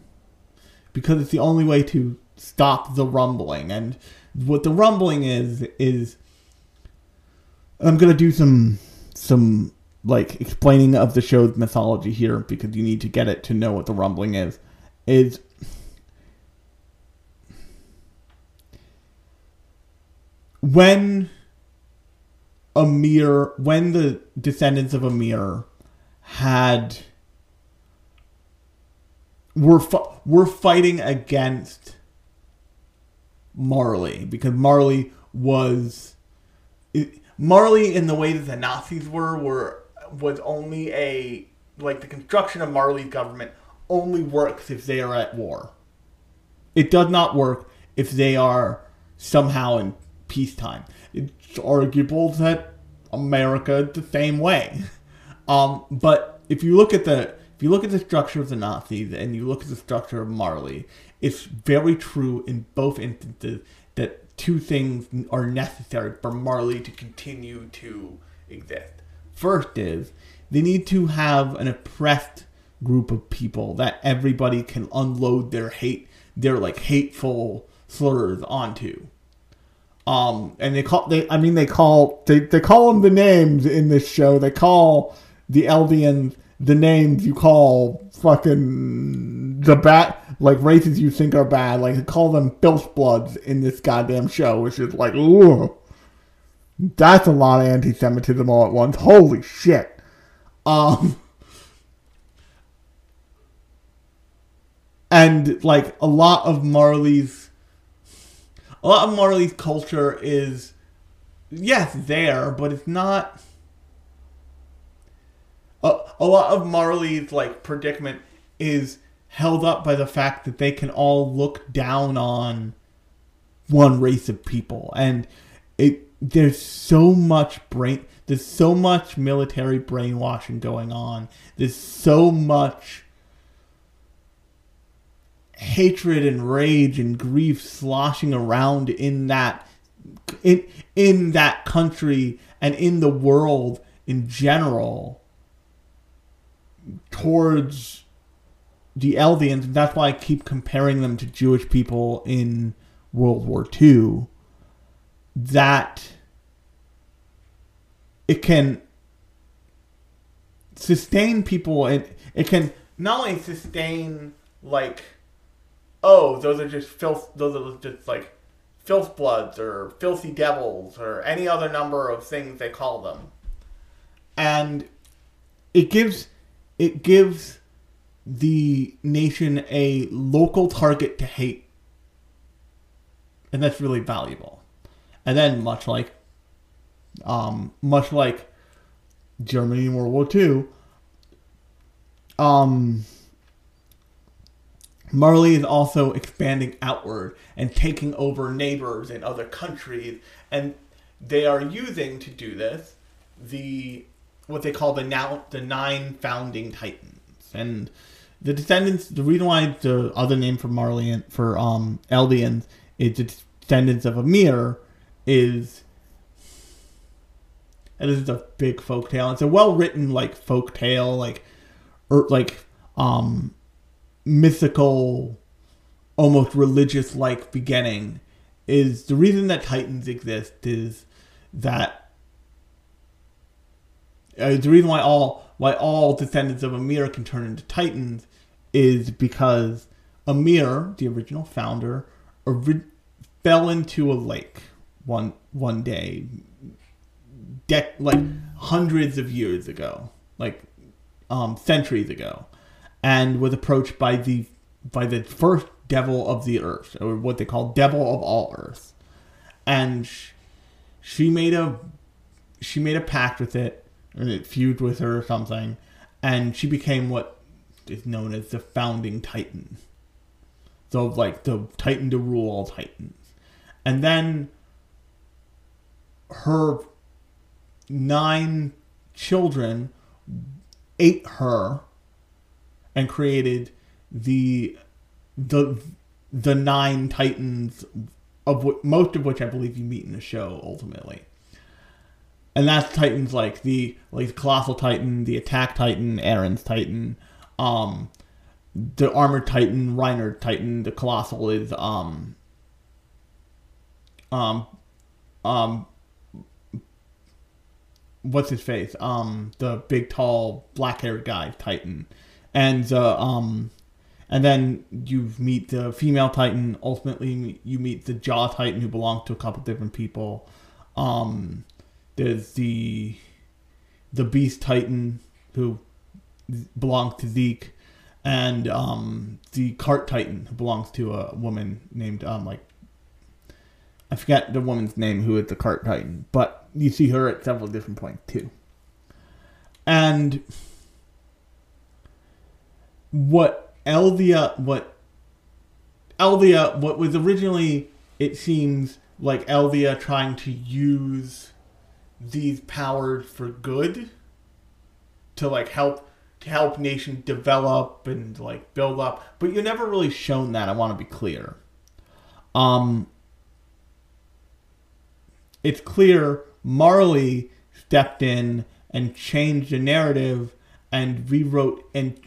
because it's the only way to stop the rumbling and what the rumbling is is I'm gonna do some some like explaining of the show's mythology here because you need to get it to know what the rumbling is. Is when Ymir, when the descendants of Ymir had were fu- were fighting against Marley because Marley was it, Marley in the way that the Nazis were were was only a like the construction of Marley's government only works if they are at war. It does not work if they are somehow in peacetime. Arguable that America the same way. Um, but if you look at the if you look at the structure of the Nazis and you look at the structure of Marley, it's very true in both instances that two things are necessary for Marley to continue to exist. First is they need to have an oppressed group of people that everybody can unload their hate, their like hateful slurs onto. Um, and they call they I mean they call they, they call them the names in this show. They call the Eldians the names you call fucking the bat like races you think are bad. Like they call them filth bloods in this goddamn show, which is like ooh. That's a lot of anti Semitism all at once. Holy shit. Um and like a lot of Marley's a lot of Marley's culture is yes there, but it's not a, a lot of Marley's like predicament is held up by the fact that they can all look down on one race of people and it there's so much brain there's so much military brainwashing going on there's so much hatred and rage and grief sloshing around in that in in that country and in the world in general towards the Eldians. and That's why I keep comparing them to Jewish people in World War II. That it can sustain people and it can not only sustain like oh those are just filth those are just like filth bloods or filthy devils or any other number of things they call them. And it gives it gives the nation a local target to hate. And that's really valuable. And then much like um much like germany in world war ii um Marley is also expanding outward and taking over neighbors in other countries, and they are using to do this the what they call the now the nine founding titans and the descendants. The reason why the other name for Marley and for um Eldians is the descendants of Ymir is and this is a big folk tale. It's a well written like folk tale, like or like um mythical, almost religious like beginning. Is the reason that Titans exist is that uh, the reason why all why all descendants of Ymir can turn into Titans is because Ymir, the original founder, ori- fell into a lake one one day, dec- like hundreds of years ago, like um, centuries ago, and was approached by the by the first devil of the earth, or what they call devil of all earth, and she made a she made a pact with it, and it feuded with her or something, and she became what is known as the founding Titan. So like the Titan to rule all Titans, and then her nine children ate her and created the the the nine titans of wh- most of which I believe you meet in the show ultimately. And that's titans like the like the colossal titan, the attack titan, Eren's titan, um the armored titan, Reiner titan, the colossal is um um um what's his face? Um, the big, tall, black-haired guy, Titan, and uh, um, and then you meet the female Titan. Ultimately, you meet the Jaw Titan, who belongs to a couple different people. Um, there's the the Beast Titan, who belongs to Zeke, and um, the Cart Titan, who belongs to a woman named um, like I forget the woman's name who is the cart titan, but you see her at several different points too. And what Eldia, what Eldia, what was originally, it seems like Eldia trying to use these powers for good to like help to help nations develop and like build up, but you're never really shown that. I want to be clear. Um, it's clear Marley stepped in and changed the narrative and rewrote and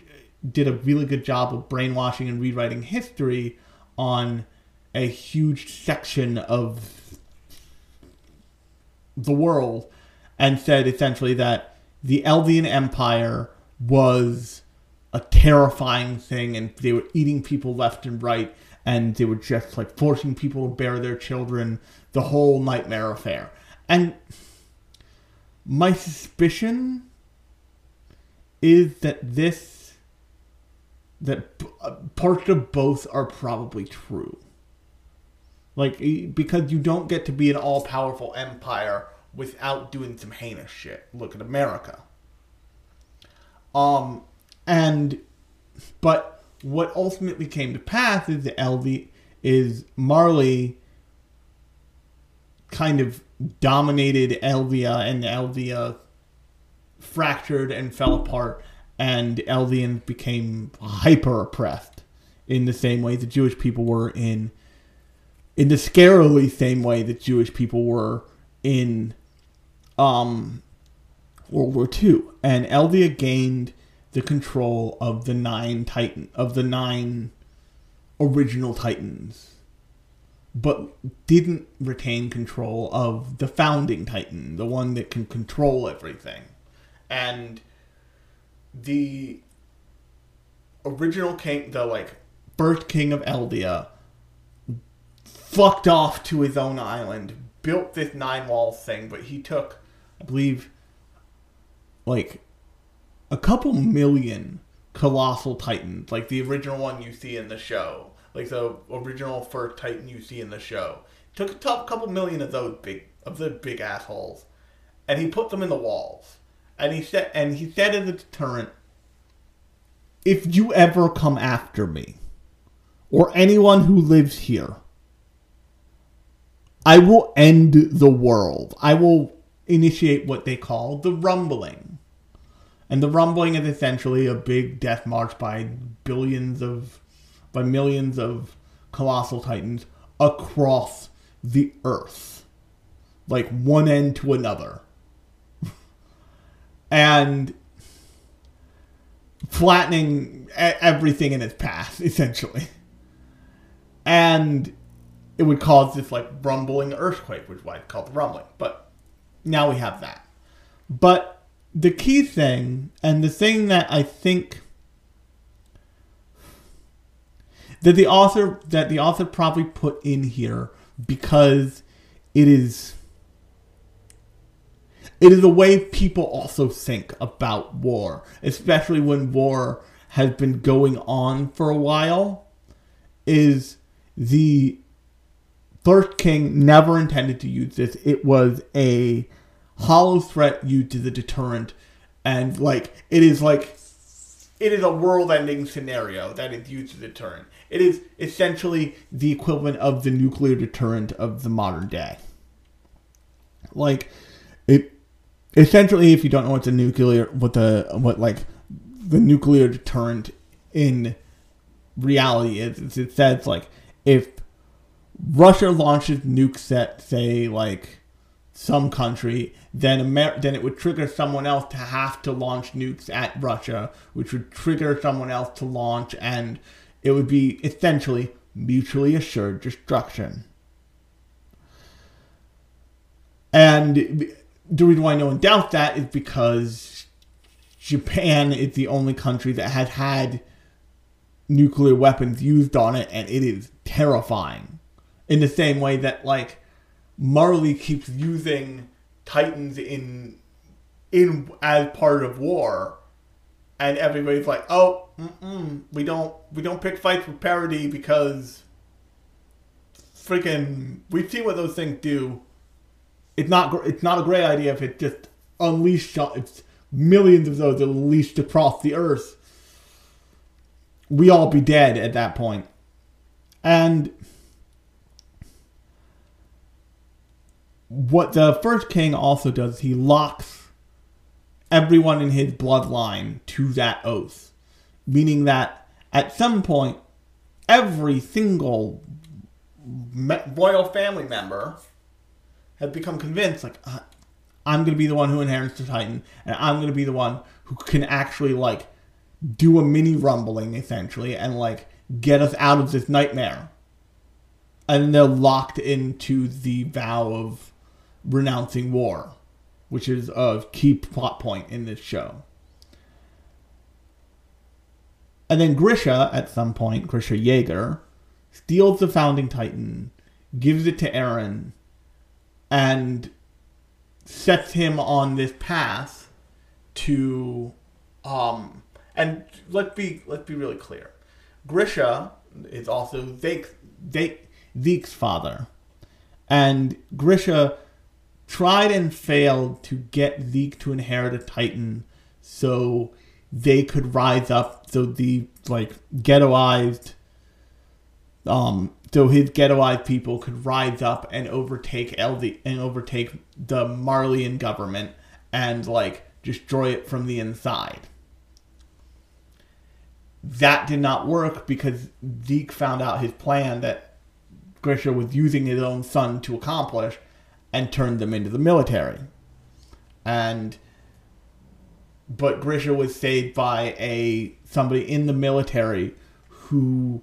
did a really good job of brainwashing and rewriting history on a huge section of the world and said essentially that the Eldian Empire was a terrifying thing and they were eating people left and right and they were just like forcing people to bear their children the whole nightmare affair. And my suspicion is that this that uh, parts of both are probably true. Like because you don't get to be an all-powerful empire without doing some heinous shit. Look at america. Um and but what ultimately came to pass is that LV is Marley kind of dominated Eldia and Eldia fractured and fell apart and Eldians became hyper oppressed in the same way the Jewish people were in in the scarily same way that Jewish people were in um World War II. And Eldia gained the control of the nine Titan of the nine original Titans, but didn't retain control of the founding Titan, the one that can control everything. And the original king, the like first king of Eldia, fucked off to his own island, built this nine walls thing, but he took, I believe, like a couple million colossal titans, like the original one you see in the show, like the original first titan you see in the show. Took a top couple million of those big of the big assholes, and he put them in the walls. And he said, and he said as a deterrent, if you ever come after me, or anyone who lives here, I will end the world. I will initiate what they call the rumbling. And the rumbling is essentially a big death march by billions of, by millions of colossal titans across the earth. Like one end to another. And flattening everything in its path, essentially. And it would cause this like rumbling earthquake, which is why it's called the rumbling. But now we have that. But the key thing, and the thing that I think that the author that the author probably put in here because it is it is a way people also think about war, especially when war has been going on for a while. is the first king never intended to use this. It was a hollow threat used as a deterrent, and like it is like it is a world-ending scenario that is used as a deterrent. It is essentially the equivalent of the nuclear deterrent of the modern day. Like essentially if you don't know what the nuclear what the what like the nuclear deterrent in reality is, it says like if Russia launches nukes at say like some country, then Amer- then it would trigger someone else to have to launch nukes at Russia, which would trigger someone else to launch, and it would be essentially mutually assured destruction. And the reason why no one doubts that is because Japan is the only country that has had nuclear weapons used on it, and it is terrifying. In the same way that, like, Marley keeps using Titans in in as part of war, and everybody's like, "Oh, we don't we don't pick fights with Paradis because freaking we see what those things do. It's not it's not a great idea if it just unleashed millions of those unleashed across the earth. We all be dead at that point, and." what the first king also does, he locks everyone in his bloodline to that oath, meaning that at some point, every single royal family member has become convinced, like, uh, I'm going to be the one who inherits the Titan, and I'm going to be the one who can actually, like, do a mini rumbling, essentially, and, like, get us out of this nightmare. And they're locked into the vow of renouncing war, which is a key plot point in this show. And then Grisha, at some point, Grisha Jaeger, steals the founding titan, gives it to Eren, and sets him on this path to um and let's be let's be really clear. Grisha is also Zeke, Zeke, Zeke's father. And Grisha tried and failed to get Zeke to inherit a Titan so they could rise up so the like ghettoized um so his ghettoized people could rise up and overtake Eldia and overtake the Marleyan government and like destroy it from the inside. That did not work because Zeke found out his plan that Grisha was using his own son to accomplish and turned them into the military. And but Grisha was saved by a somebody in the military who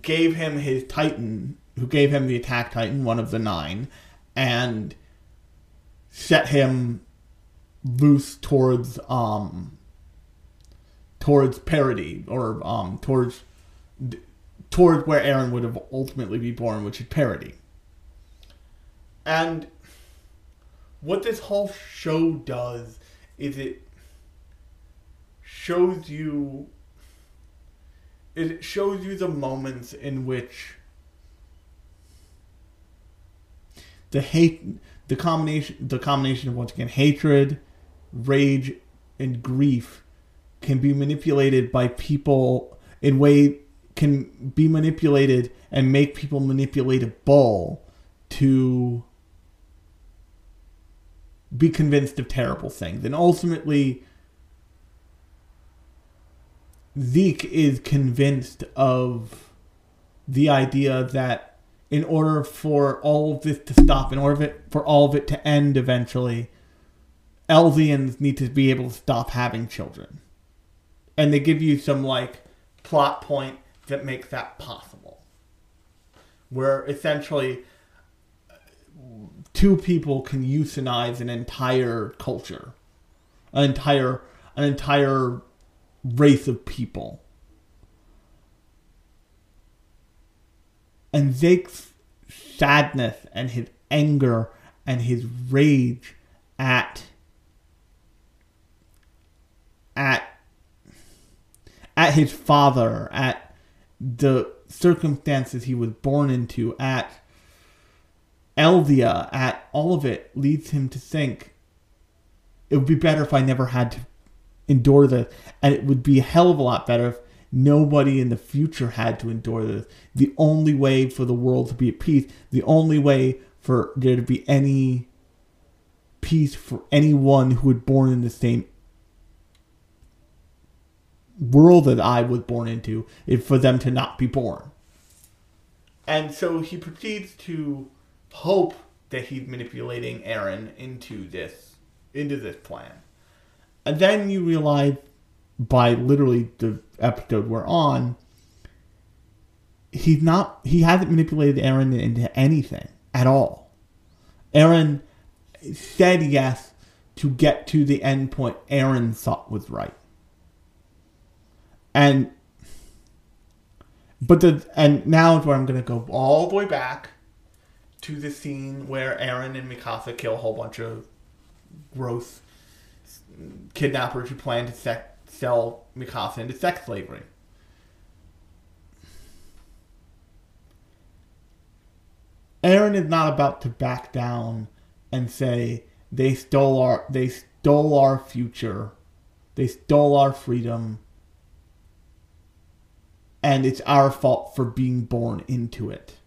gave him his Titan, who gave him the attack Titan, one of the nine, and set him loose towards um towards Paradis or um towards towards where Eren would have ultimately be born, which is Paradis. And what this whole show does is it shows you it shows you the moments in which the hate the combination the combination of once again hatred rage and grief can be manipulated by people in way can be manipulated and make people manipulable to be convinced of terrible things. And ultimately, Zeke is convinced of the idea that in order for all of this to stop, in order for, it, for all of it to end eventually, Eldians need to be able to stop having children. And they give you some, like, plot point that makes that possible. Where essentially two people can euthanize an entire culture, an entire an entire race of people. And Zeke's sadness and his anger and his rage at at at his father, at the circumstances he was born into, at Eldia, at all of it, leads him to think it would be better if I never had to endure this, and it would be a hell of a lot better if nobody in the future had to endure this. The only way for the world to be at peace, the only way for there to be any peace for anyone who was born in the same world that I was born into is for them to not be born. And so he proceeds to hope that he's manipulating Eren into this into this plan. And then you realize by literally the episode we're on, he's not he hasn't manipulated Eren into anything at all. Eren said yes to get to the end point Eren thought was right. And but the and now is where I'm gonna go all the way back to the scene where Eren and Mikasa kill a whole bunch of gross kidnappers who plan to sell Mikasa into sex slavery. Eren is not about to back down and say they stole our they stole our future, they stole our freedom, and it's our fault for being born into it.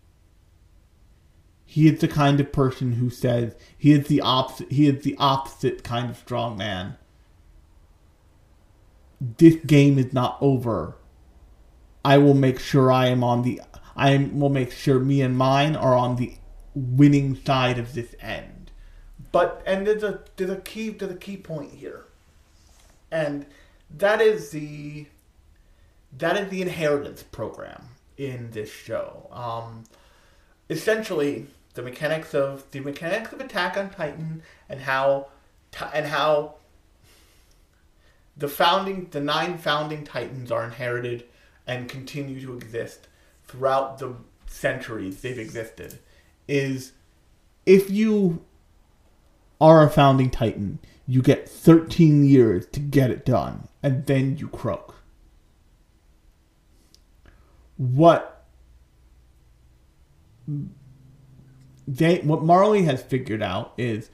He is the kind of person who says he is the opposite. He is the opposite kind of strong man. This game is not over. I will make sure I am on the. I will make sure me and mine are on the winning side of this end. But and there's a there's a key to the key point here, and that is the that is the inheritance program in this show. Um, essentially, the mechanics of the mechanics of Attack on Titan and how and how the founding the nine founding titans are inherited and continue to exist throughout the centuries they've existed. Is if you are a founding titan you get 13 years to get it done and then you croak. What they what Marley has figured out is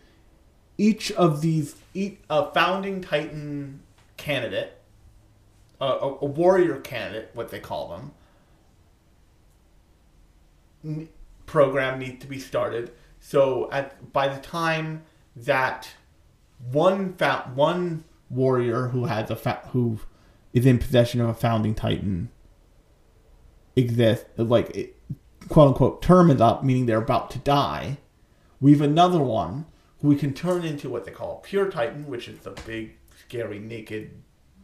each of these a founding titan candidate a, a, warrior candidate what they call them n- program needs to be started so at by the time that one fa- one warrior who has a fa- who is in possession of a founding titan exists like it, quote unquote term is up, meaning they're about to die. We have another one who we can turn into what they call pure titan, which is the big, scary, naked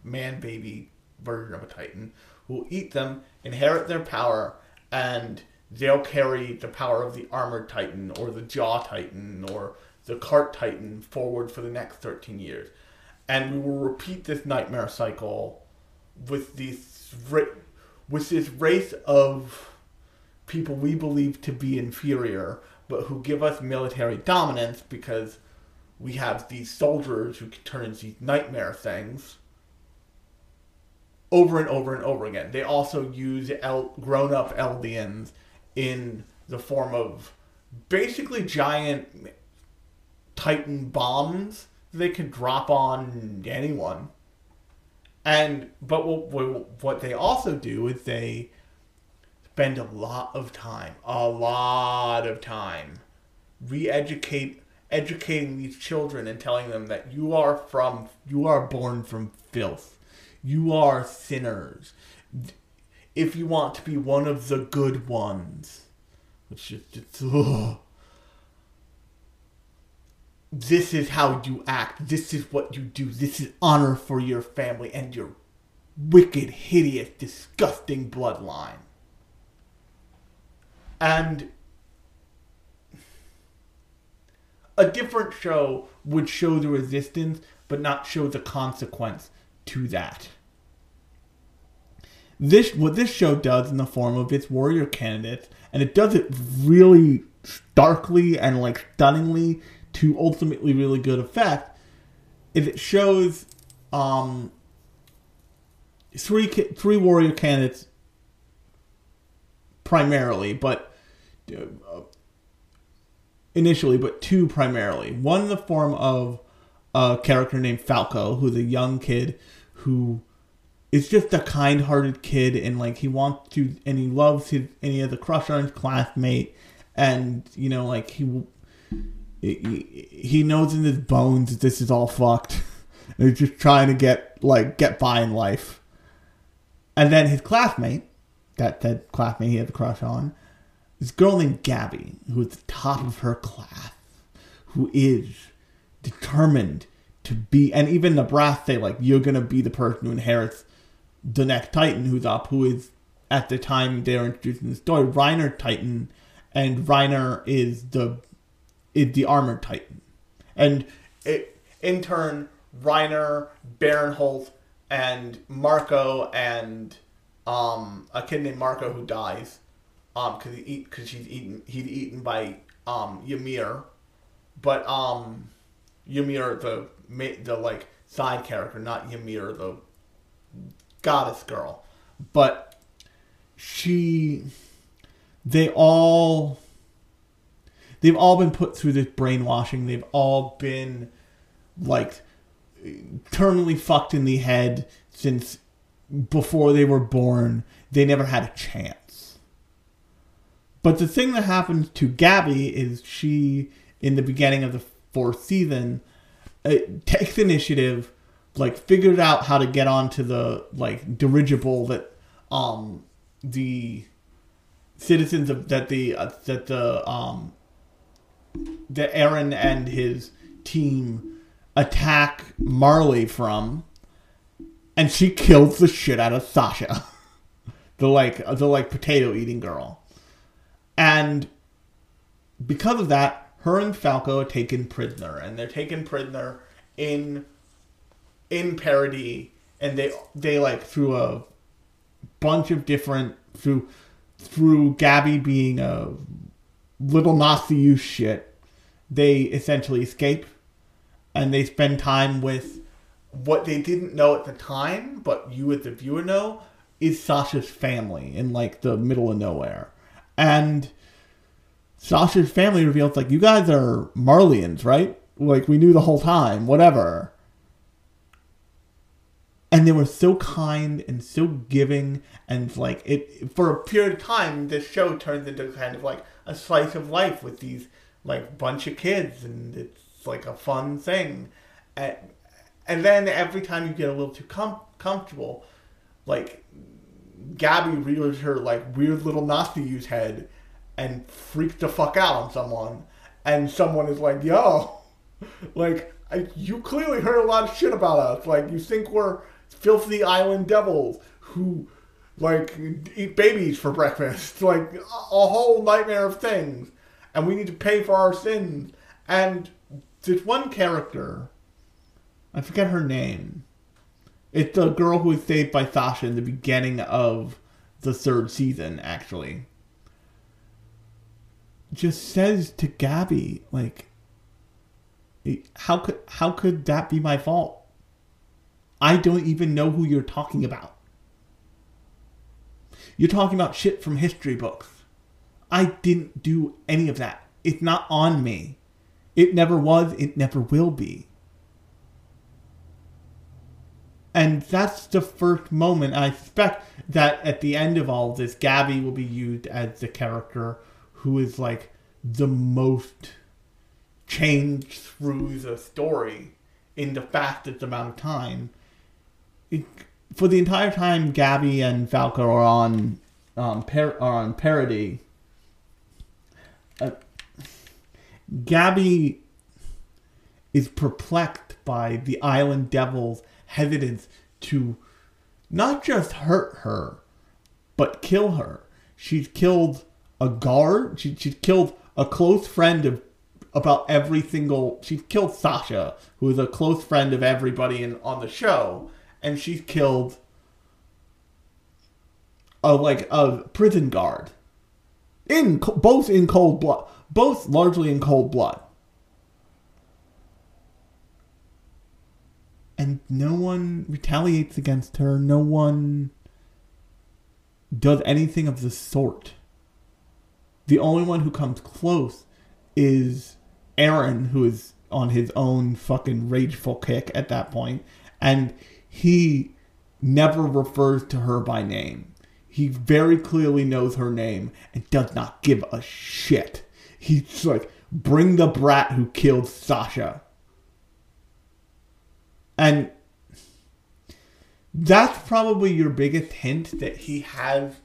man baby version of a titan, who will eat them, inherit their power, and they'll carry the power of the armored titan or the jaw titan or the cart titan forward for the next 13 years. And we will repeat this nightmare cycle with with this race of people we believe to be inferior, but who give us military dominance because we have these soldiers who can turn into these nightmare things over and over and over again. They also use El- grown up Eldians in the form of basically giant Titan bombs they could drop on anyone. And but what what they also do is they spend a lot of time, a lot of time, re-educate educating these children and telling them that you are from you are born from filth. You are sinners. If you want to be one of the good ones, which is just ugh. this is how you act. This is what you do. This is honor for your family and your wicked, hideous, disgusting bloodline. And a different show would show the resistance, but not show the consequence to that. This what this show does in the form of its warrior candidates, and it does it really starkly and like stunningly to ultimately really good effect, is it shows um, three three warrior candidates primarily, but uh, initially, but two primarily. One in the form of a character named Falco, who's a young kid who is just a kind-hearted kid, and like he wants to, and he loves his, and he has a crush on his classmate, and you know, like he he, he knows in his bones that this is all fucked. and he's just trying to get like get by in life. And then his classmate, that that classmate he had a crush on, this girl named Gabby, who is the top of her class, who is determined to be, and even the brass say like, "You're gonna be the person who inherits the next Titan who's up." Who is at the time they're introducing the story, Reiner Titan, and Reiner is the is the armored Titan, and it, in turn, Reiner, Bertholdt, and Marco, and um, a kid named Marco who dies, um, because he eat because she's eaten he's eaten by um Ymir, but um, Ymir the the like side character, not Ymir the goddess girl, but she, they all they've all been put through this brainwashing. They've all been like terminally fucked in the head since before they were born. They never had a chance. But the thing that happens to Gabby is she, in the beginning of the fourth season, uh, takes initiative, like figured out how to get onto the like dirigible that um the citizens of that the uh, that the um that Eren and his team attack Marley from, and she kills the shit out of Sasha, the like the like potato eating girl, and because of that, her and Falco are taken prisoner, and they're taken prisoner in in Paradis, and they they like through a bunch of different through through Gabby being a little Nazi use shit, they essentially escape and they spend time with what they didn't know at the time, but you as the viewer know, is Sasha's family in like the middle of nowhere. And Sasha's family reveals like you guys are Marleyans, right? Like we knew the whole time, whatever. And they were so kind and so giving and like it for a period of time this show turns into kind of like a slice of life with these like bunch of kids and it's like a fun thing and, and then every time you get a little too com- comfortable like gabby rears her like weird little nazi use head and freaks the fuck out on someone. And someone is like yo like I, you clearly heard a lot of shit about us. Like you think we're filthy island devils who like eat babies for breakfast. Like a whole nightmare of things. And we need to pay for our sins. And this one character i forget her name it's the girl who was saved by sasha in the beginning of the third season actually just says to gabby like how could how could that be my fault i don't even know who you're talking about you're talking about shit from history books. I didn't do any of that. It's not on me. It never was, it never will be. And that's the first moment. I expect that at the end of all this, Gabby will be used as the character who is like the most changed through the story in the fastest amount of time. It, for the entire time Gabby and Falco are on um, par- are on Paradis, uh, Gabby is perplexed by the Island Devil's hesitance to not just hurt her, but kill her. She's killed a guard. She, she's killed a close friend of about every single. She's killed Sasha, who is a close friend of everybody in, on the show and she's killed a like a prison guard in both in cold blood both largely in cold blood and no one retaliates against her no one does anything of the sort The only one who comes close is Eren, who is on his own fucking rageful kick at that point, and he never refers to her by name. He very clearly knows her name and does not give a shit. He's like, bring the brat who killed Sasha. And that's probably your biggest hint that he has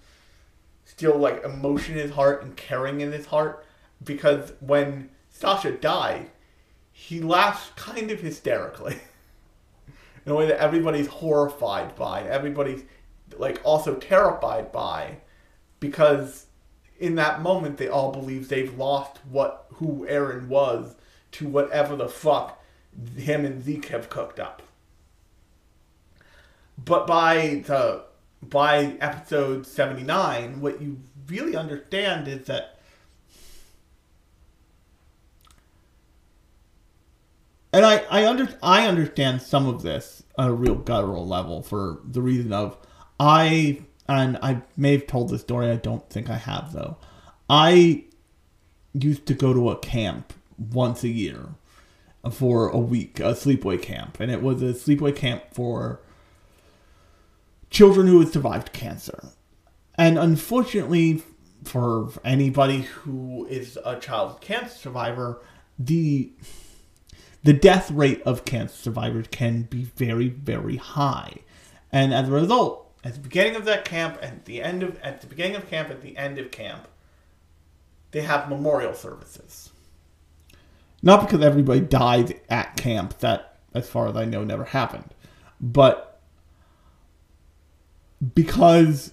still like emotion in his heart and caring in his heart. Because when Sasha died, he laughs kind of hysterically. In a way that everybody's horrified by, everybody's like also terrified by. Because in that moment they all believe they've lost what who Eren was to whatever the fuck him and Zeke have cooked up. But by the by episode 79, what you really understand is that and I I under I understand some of this on a real guttural level for the reason of I and I may have told this story. I don't think I have though. I used to go to a camp once a year for a week, a sleepaway camp, and it was a sleepaway camp for children who had survived cancer. And unfortunately, for anybody who is a child cancer survivor, the the death rate of cancer survivors can be very, very high. And as a result, at the beginning of that camp, at the end of at the beginning of camp, at the end of camp, they have memorial services. Not because everybody died at camp, that as far as I know never happened. But because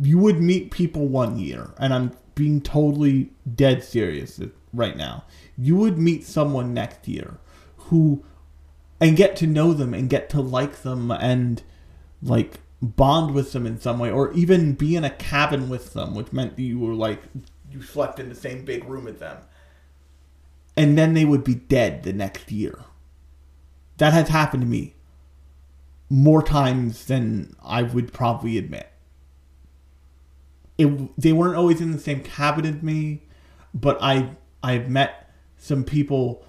you would meet people one year, and I'm being totally dead serious right now. You would meet someone next year who, and get to know them and get to like them and like bond with them in some way, or even be in a cabin with them, which meant you were like, you slept in the same big room as them. And then they would be dead the next year. That has happened to me more times than I would probably admit. It, they weren't always in the same cabin as me, but I I've met some people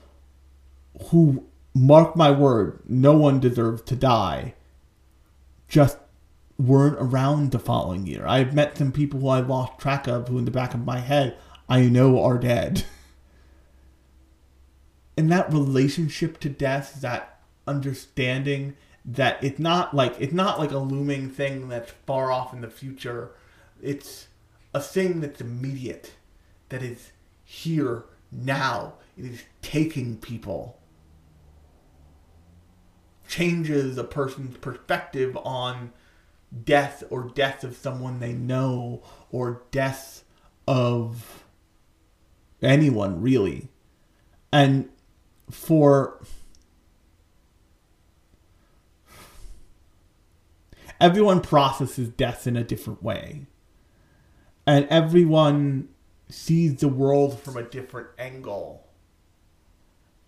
who mark my word, no one deserves to die. Just weren't around the following year. I've met some people who I lost track of who in the back of my head I know are dead. And that relationship to death, that understanding that it's not like it's not like a looming thing that's far off in the future. It's a thing that's immediate, that is here now. It is taking people. Changes a person's perspective on death or death of someone they know or death of anyone really. And for everyone processes death in a different way. And everyone sees the world from a different angle.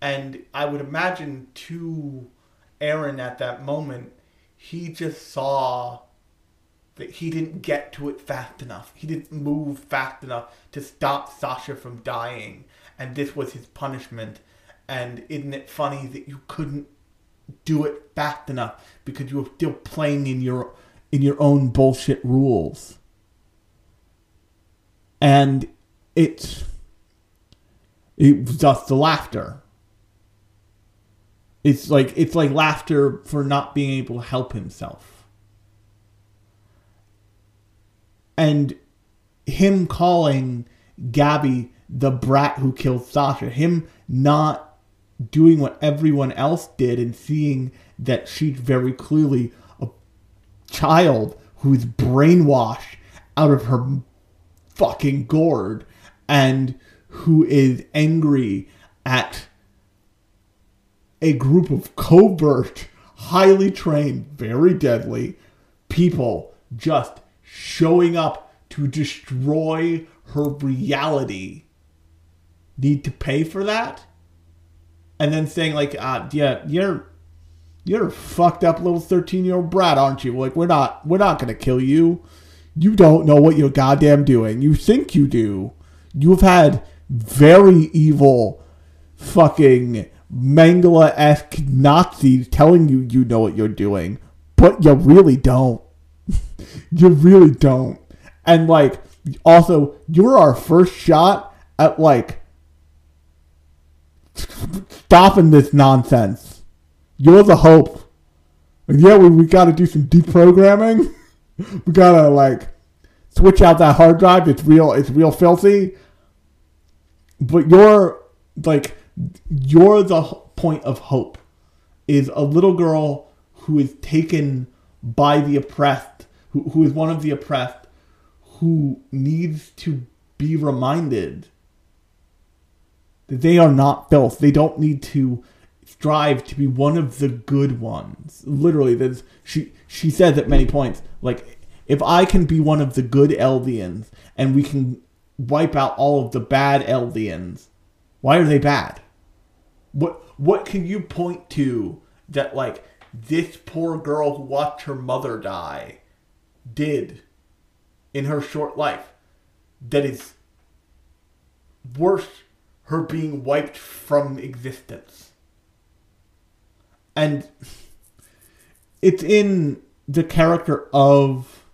And I would imagine to Eren at that moment, he just saw that he didn't get to it fast enough. He didn't move fast enough to stop Sasha from dying. And this was his punishment. And isn't it funny that you couldn't do it fast enough because you're still playing in your in your own bullshit rules. And it's it just the laughter. It's like it's like laughter for not being able to help himself. And him calling Gabby the brat who killed Sasha, him not doing what everyone else did and seeing that she's very clearly a child who's brainwashed out of her fucking gourd and who is angry at a group of covert, highly trained, very deadly people just showing up to destroy her reality need to pay for that? And then saying like, uh, yeah, you're you're a fucked up little thirteen year old brat, aren't you? Like we're not we're not gonna kill you. You don't know what you're goddamn doing. You think you do. You've had very evil, fucking Mengele esque Nazis telling you you know what you're doing, but you really don't. you really don't. And like, also, you're our first shot at like stopping this nonsense. You're the hope. And yeah, we, we gotta do some deprogramming. we gotta like switch out that hard drive. It's real it's real filthy. But you're like you're the point of hope. Is a little girl who is taken by the oppressed, who, who is one of the oppressed, who needs to be reminded that they are not filth. They don't need to strive to be one of the good ones. Literally, there's she she says at many points, like if I can be one of the good Eldians and we can wipe out all of the bad Eldians, why are they bad? What what can you point to that like this poor girl who watched her mother die did in her short life that is worth her being wiped from existence? And it's in the character of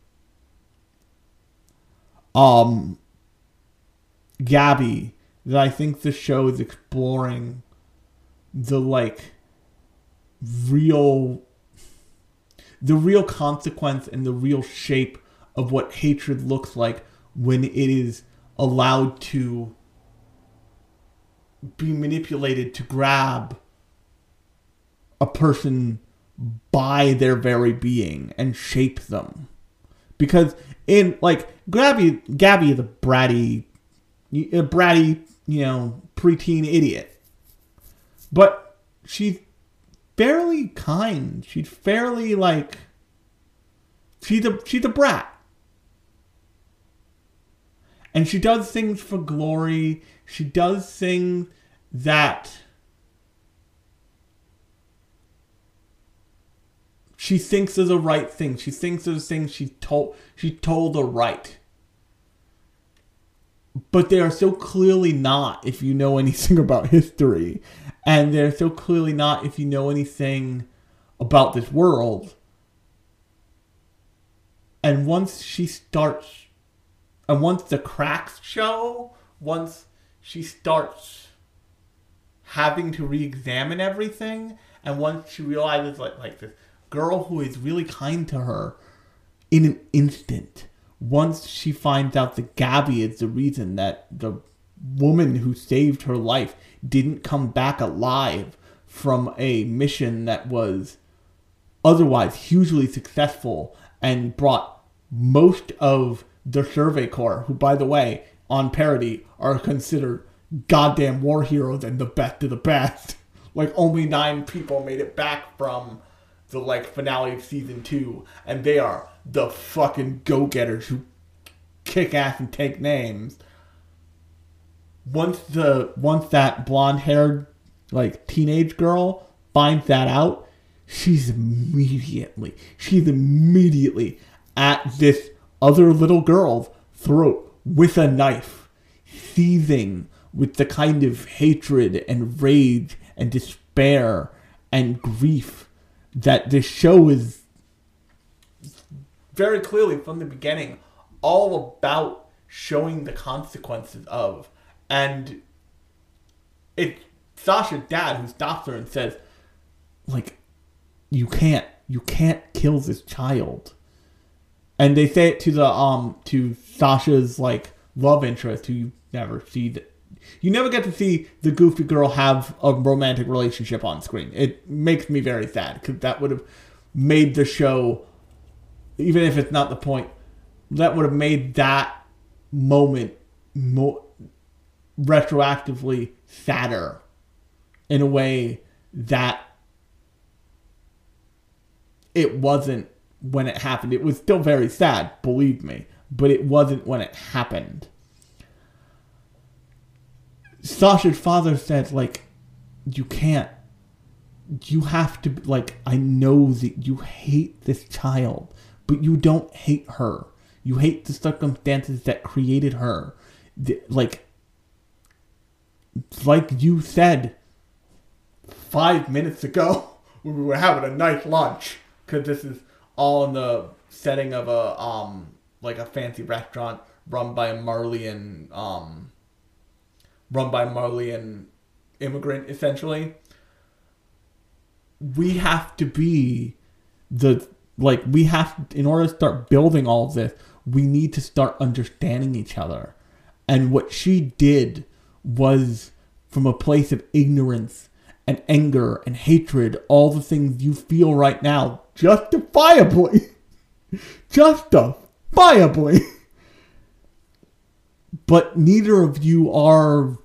um Gabby that I think the show is exploring the like real the real consequence and the real shape of what hatred looks like when it is allowed to be manipulated to grab a person by their very being and shape them. Because in like Gabby, Gabby is a bratty, a bratty, you know, preteen idiot, but she's fairly kind. She's fairly like she's a she's a brat, and she does things for glory. She does things that she thinks are the right thing. She thinks those thing she told she told the right. But they are so clearly not if you know anything about history. And they're so clearly not if you know anything about this world. And once she starts and once the cracks show, once she starts having to re-examine everything and once she realizes like like this girl who is really kind to her in an instant once she finds out that Gabby is the reason that the woman who saved her life didn't come back alive from a mission that was otherwise hugely successful and brought most of the Survey Corps, who, by the way, on Paradis, are considered goddamn war heroes and the best of the best. Like, only nine people made it back from the, like, finale of season two, and they are the fucking go getters who kick ass and take names. Once the once that blonde haired like teenage girl finds that out, she's immediately she's immediately at this other little girl's throat with a knife, seething with the kind of hatred and rage and despair and grief that this show is very clearly from the beginning all about showing the consequences of. And it's Sasha's dad who stops her and says like you can't you can't kill this child. And they say it to the um to Sasha's like love interest who you never see that you never get to see the goofy girl have a romantic relationship on screen. It makes me very sad because that would have made the show, even if it's not the point, that would have made that moment more retroactively sadder in a way that it wasn't when it happened. It was still very sad, believe me, but it wasn't when it happened. Sasha's father said, like, you can't. You have to, like, I know that you hate this child, but you don't hate her. You hate the circumstances that created her. The, like, like you said five minutes ago when we were having a nice lunch because this is all in the setting of a um like a fancy restaurant run by a Marleyan um run by a Marleyan immigrant essentially we have to be the like we have in order to start building all of this we need to start understanding each other. And what she did was from a place of ignorance and anger and hatred all the things you feel right now justifiably justifiably but neither of you are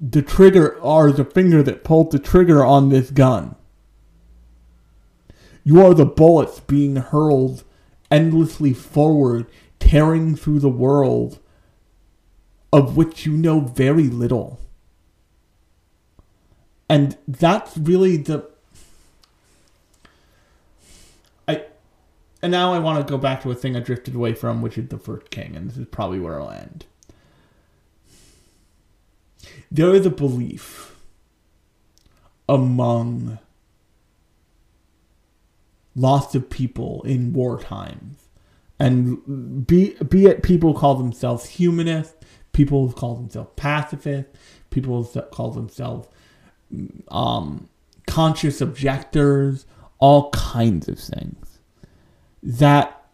the trigger are the finger that pulled the trigger on this gun you are the bullets being hurled endlessly forward, tearing through the world of which you know very little. And that's really the. And now I want to go back to a thing I drifted away from, which is the first king, and this is probably where I'll end. There is a belief among lots of people in war times. And be, be it people call themselves humanists, people call themselves pacifists, people call themselves um, conscious objectors, all kinds of things. That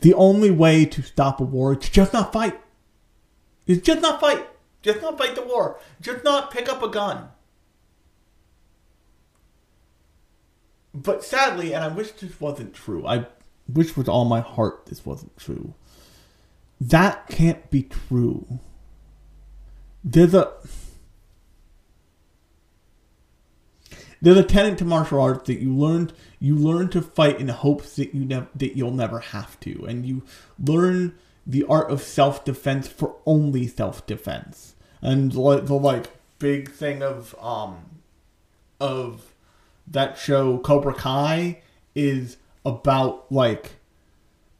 the only way to stop a war is just not fight. Is just not fight. Just not fight the war. Just not pick up a gun. but sadly, and I wish this wasn't true. I wish with all my heart this wasn't true. That can't be true. There's a there's a tenet to martial arts that you learned you learn to fight in hopes that you that you'll never have to, and you learn the art of self defense for only self defense. And like the like big thing of um of that show Cobra Kai is about like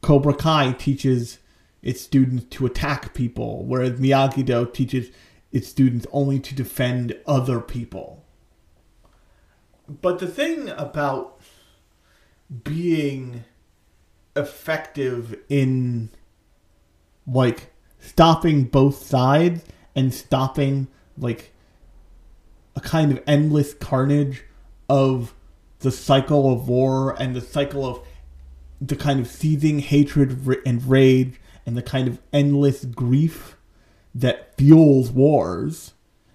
Cobra Kai teaches its students to attack people, whereas Miyagi Do teaches its students only to defend other people. But the thing about being effective in like stopping both sides and stopping like a kind of endless carnage of the cycle of war and the cycle of the kind of seething hatred and rage and the kind of endless grief that fuels wars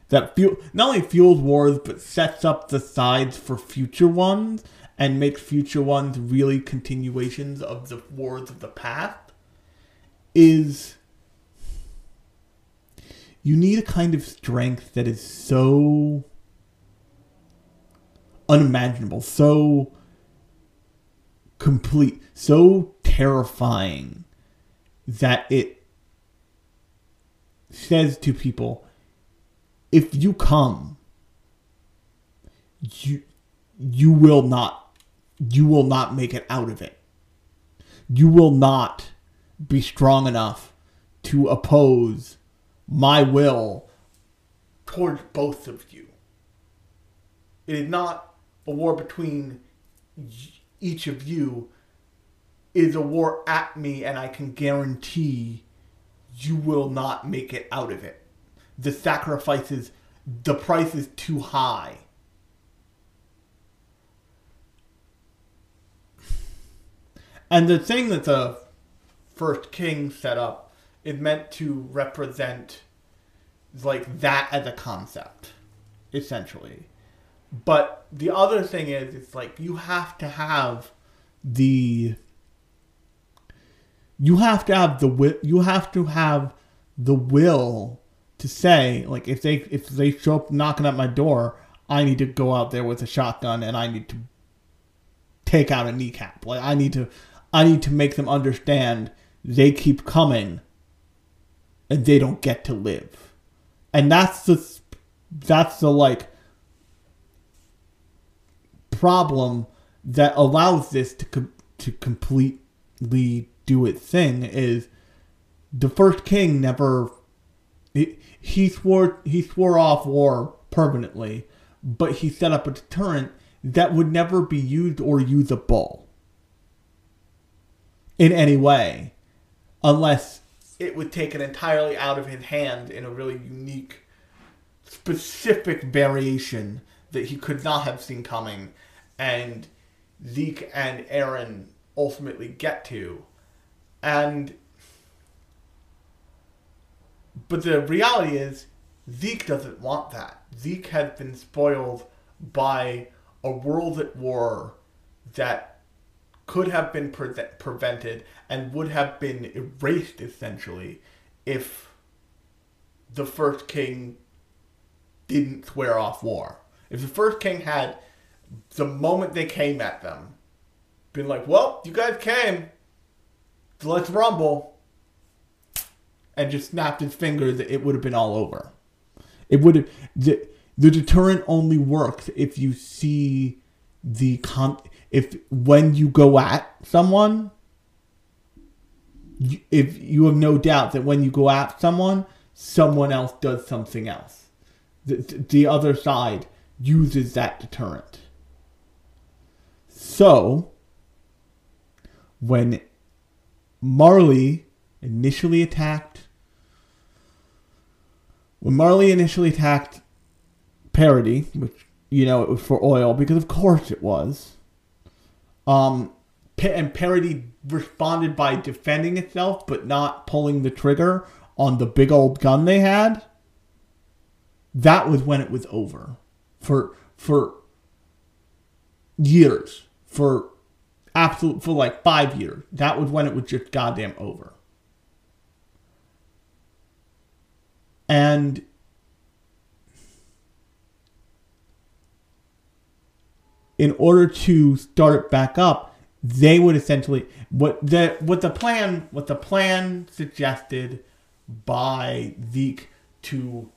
that fuel not only fuels wars but sets up the sides for future ones and make future ones really continuations of the wars of the past is you need a kind of strength that is so unimaginable, so complete, so terrifying that it says to people, if you come, you you will not you will not make it out of it. You will not be strong enough to oppose my will towards both of you. It is not a war between each of you. It is a war at me, and I can guarantee you will not make it out of it. The sacrifices, the price is too high. And the thing that the first king set up is meant to represent like that as a concept, essentially. But the other thing is, it's like you have to have the you have to have the wi- you have to have the will to say like if they if they show up knocking at my door, I need to go out there with a shotgun and I need to take out a kneecap. Like I need to I need to make them understand they keep coming and they don't get to live. And that's the that's the like problem that allows this to com- to completely do its thing is the first king never he, he swore he swore off war permanently, but he set up a deterrent that would never be used or usable in any way unless it was taken entirely out of his hand in a really unique specific variation that he could not have seen coming and Zeke and Eren ultimately get to. And but the reality is Zeke doesn't want that. Zeke has been spoiled by a world at war that could have been pre- prevented and would have been erased essentially if the first king didn't swear off war. If the first king had, the moment they came at them, been like, well, you guys came, so let's rumble, and just snapped his fingers, it would have been all over. It would have, the, the deterrent only works if you see the con, if when you go at someone, if you have no doubt that when you go at someone, someone else does something else. The, the other side uses that deterrent. So, when Marley initially attacked, when Marley initially attacked Paradis, which you know it was for oil because of course it was. Um, and Paradis responded by defending itself, but not pulling the trigger on the big old gun they had. That was when it was over, for for years, for absolute for like five years. That was when it was just goddamn over. And in order to start it back up, they would essentially what the what the plan what the plan suggested by Zeke to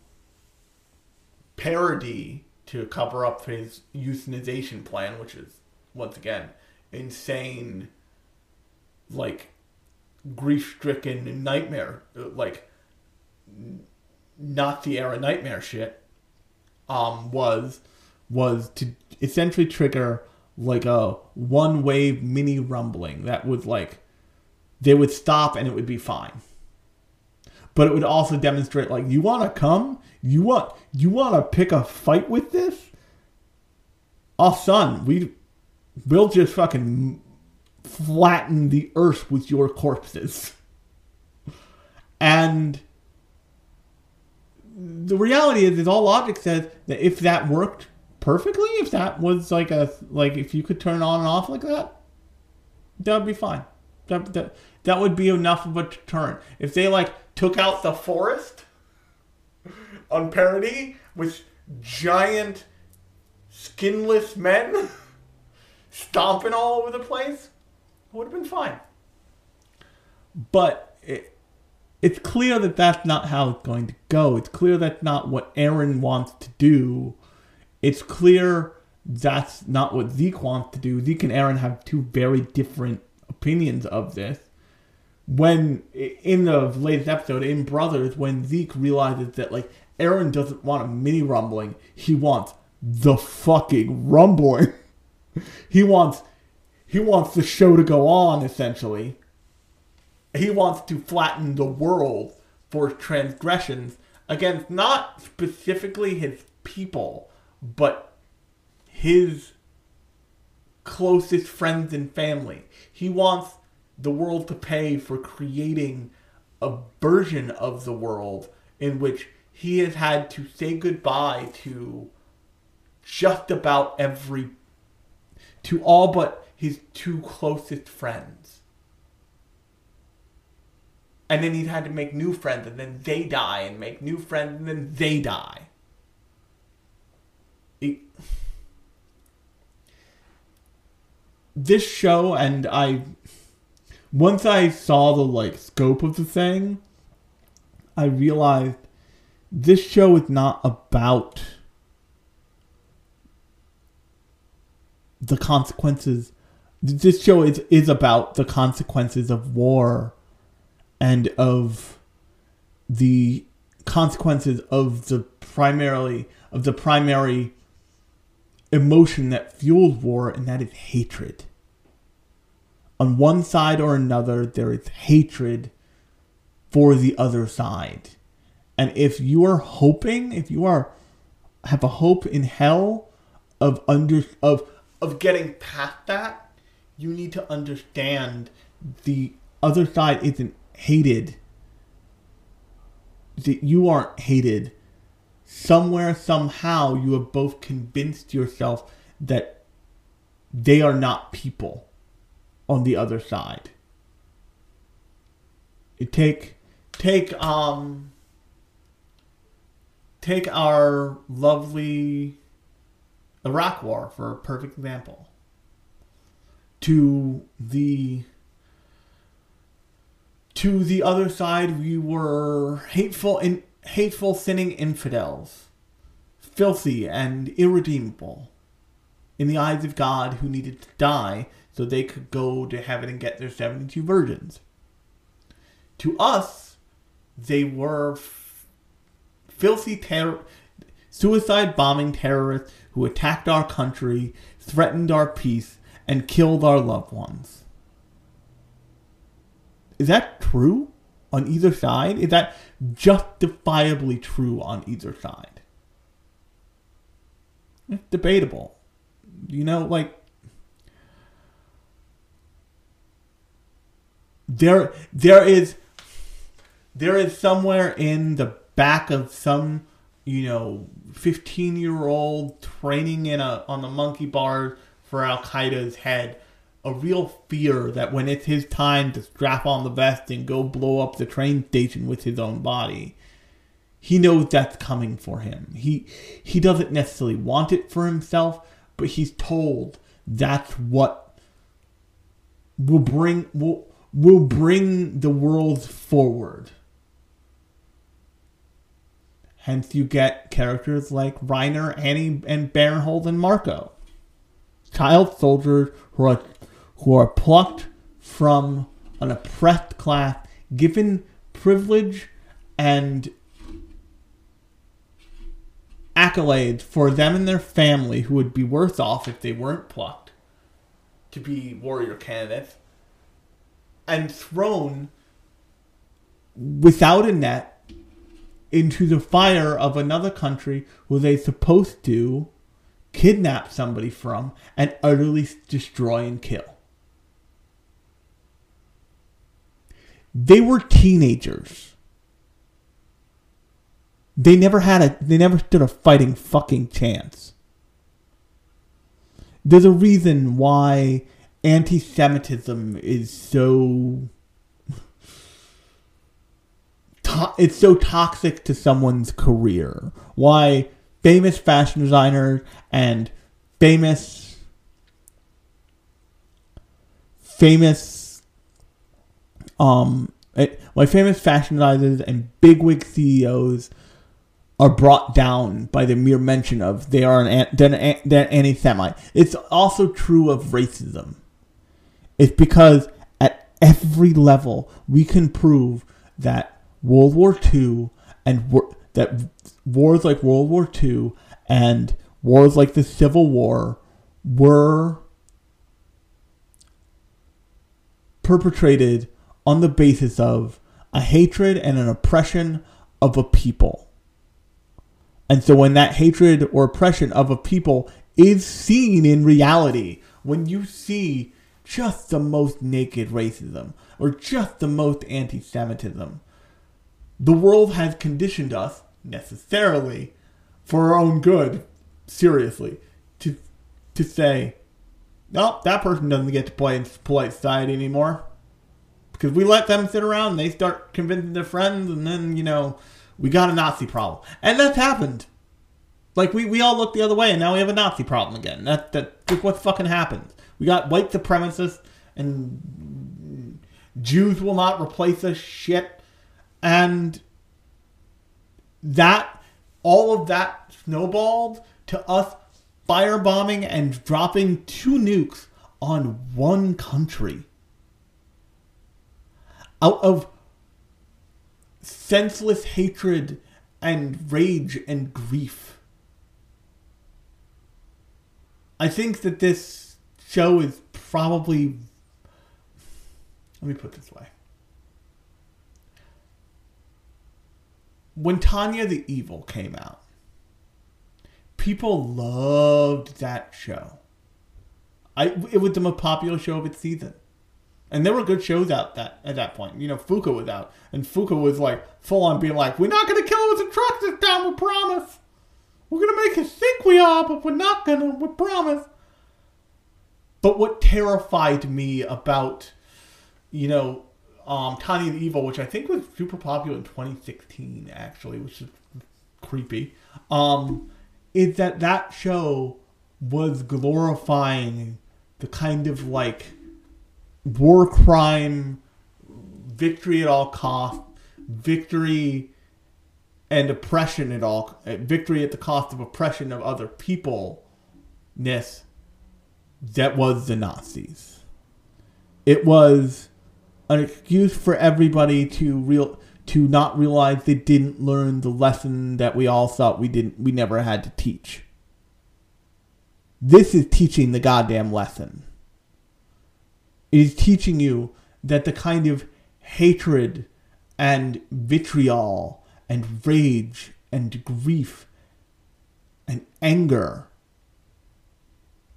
Paradis to cover up his euthanization plan, which is once again insane, like grief stricken nightmare, like Nazi era nightmare shit um, was was to essentially trigger like a one wave mini rumbling that was like they would stop and it would be fine. But it would also demonstrate like you want to come, you want you want to pick a fight with this. Oh son, we we'll just fucking flatten the earth with your corpses. And the reality is, is all logic says that if that worked perfectly, if that was like a like if you could turn on and off like that, that would be fine. That that that would be enough of a deterrent. If they like took out the forest on Paradis with giant skinless men stomping all over the place, would have been fine. But it, it's clear that that's not how it's going to go. It's clear that's not what Eren wants to do. It's clear that's not what Zeke wants to do. Zeke and Eren have two very different opinions of this. When in the latest episode in Brothers, when Zeke realizes that like Eren doesn't want a mini rumbling, he wants the fucking rumbling. he wants he wants the show to go on essentially he wants to flatten the world for transgressions against not specifically his people, but his closest friends and family. He wants the world to pay for creating a version of the world in which he has had to say goodbye to just about every to all but his two closest friends and then he's had to make new friends, and then they die, and make new friends, and then they die. This show, and I, once I saw the like scope of the thing, I realized this show is not about the consequences. This show is is about the consequences of war and of the consequences of the primarily of the primary emotion that fuels war, and that is hatred. On one side or another, there is hatred for the other side. And if you are hoping, if you are have a hope in hell of under of of getting past that, you need to understand the other side isn't hated. That you aren't hated. Somewhere, somehow, you have both convinced yourself that they are not people on the other side. You take take um take our lovely Iraq war for a perfect example. To the to the other side we were hateful and hateful sinning infidels, filthy and irredeemable in the eyes of God who needed to die so they could go to heaven and get their 72 virgins. To us, they were f- filthy terror, suicide bombing terrorists who attacked our country, threatened our peace, and killed our loved ones. Is that true on either side? Is that justifiably true on either side? It's debatable. You know, like there there is there is somewhere in the back of some you know 15 year old training in a on the monkey bars for Al Qaeda's head a real fear that when it's his time to strap on the vest and go blow up the train station with his own body he knows that's coming for him he he doesn't necessarily want it for himself but he's told that's what will bring will will bring the world forward. Hence, you get characters like Reiner, Annie, and Bertholdt and Marco, child soldiers who are who are plucked from an oppressed class, given privilege and accolades for them and their family, who would be worse off if they weren't plucked to be warrior candidates and thrown without a net into the fire of another country where they're supposed to kidnap somebody from and utterly destroy and kill. They were teenagers. They never had a they never stood a fighting fucking chance. There's a reason why anti-Semitism is so it's so toxic to someone's career. Why famous fashion designers and famous famous um eh, why famous fashion designers and bigwig CEOs are brought down by the mere mention of they are an, anti-Semite. It's also true of racism. It's because at every level we can prove that World War II and war, that wars like World War II and wars like the Civil War were perpetrated on the basis of a hatred and an oppression of a people. And so when that hatred or oppression of a people is seen in reality, when you see just the most naked racism or just the most anti Semitism. The world has conditioned us, necessarily, for our own good, seriously, to, to say, no, that person doesn't get to play in polite society anymore. Because we let them sit around, and they start convincing their friends, and then, you know, we got a Nazi problem. And that's happened. Like we, we all look the other way, and now we have a Nazi problem again. That that look what fucking happened. We got white supremacists, and Jews will not replace us. Shit, and that all of that snowballed to us firebombing and dropping two nukes on one country out of senseless hatred and rage and grief. I think that this show is probably. Let me put this way. When Tanya the Evil came out, people loved that show. I it was the most popular show of its season. And there were good shows out that at that point. You know, Fuka was out, and Fuka was like full on being like, "We're not gonna kill him with a truck this time, we promise. We're gonna make you think we are, but we're not gonna. We promise." But what terrified me about, you know, um, Tanya the Evil, which I think was super popular in 2016, actually, which is creepy, um, is that that show was glorifying the kind of like war crime, victory at all cost, victory and oppression at all, uh, victory at the cost of oppression of other people. Ness that was the Nazis. It was an excuse for everybody to real to not realize they didn't learn the lesson that we all thought we didn't we never had to teach. This is teaching the goddamn lesson. It is teaching you that the kind of hatred and vitriol and rage and grief and anger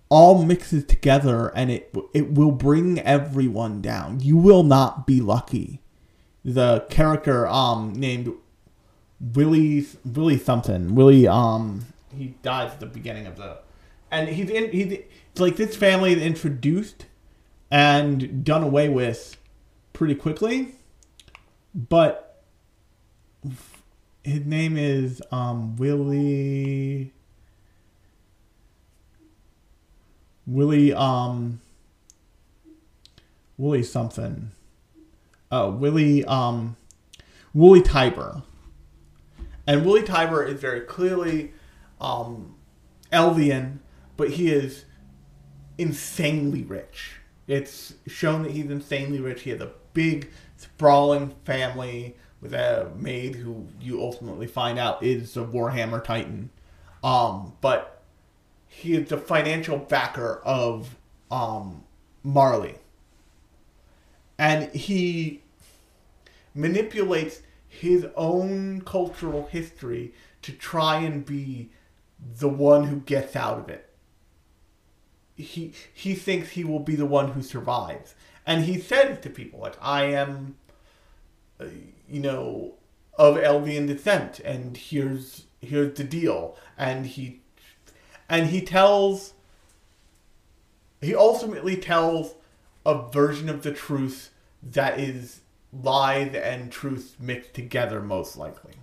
all mixes together and it it will bring everyone down. You will not be lucky. The character um named Willie Willie something Willie um he dies at the beginning of the and he's in he's like this family is introduced and done away with pretty quickly, but his name is um Willie. Willie um Willie something. Uh Willie um Willy Tybur. And Willy Tybur is very clearly um Eldian, but he is insanely rich. It's shown that he's insanely rich. He has a big sprawling family with a maid who you ultimately find out is a Warhammer Titan. Um, but he is the financial backer of um, Marley. And he manipulates his own cultural history to try and be the one who gets out of it. He he thinks he will be the one who survives. And he says to people like I am uh, you know of Eldian descent and here's here's the deal and he and he tells he ultimately tells a version of the truth that is lies and truth mixed together most likely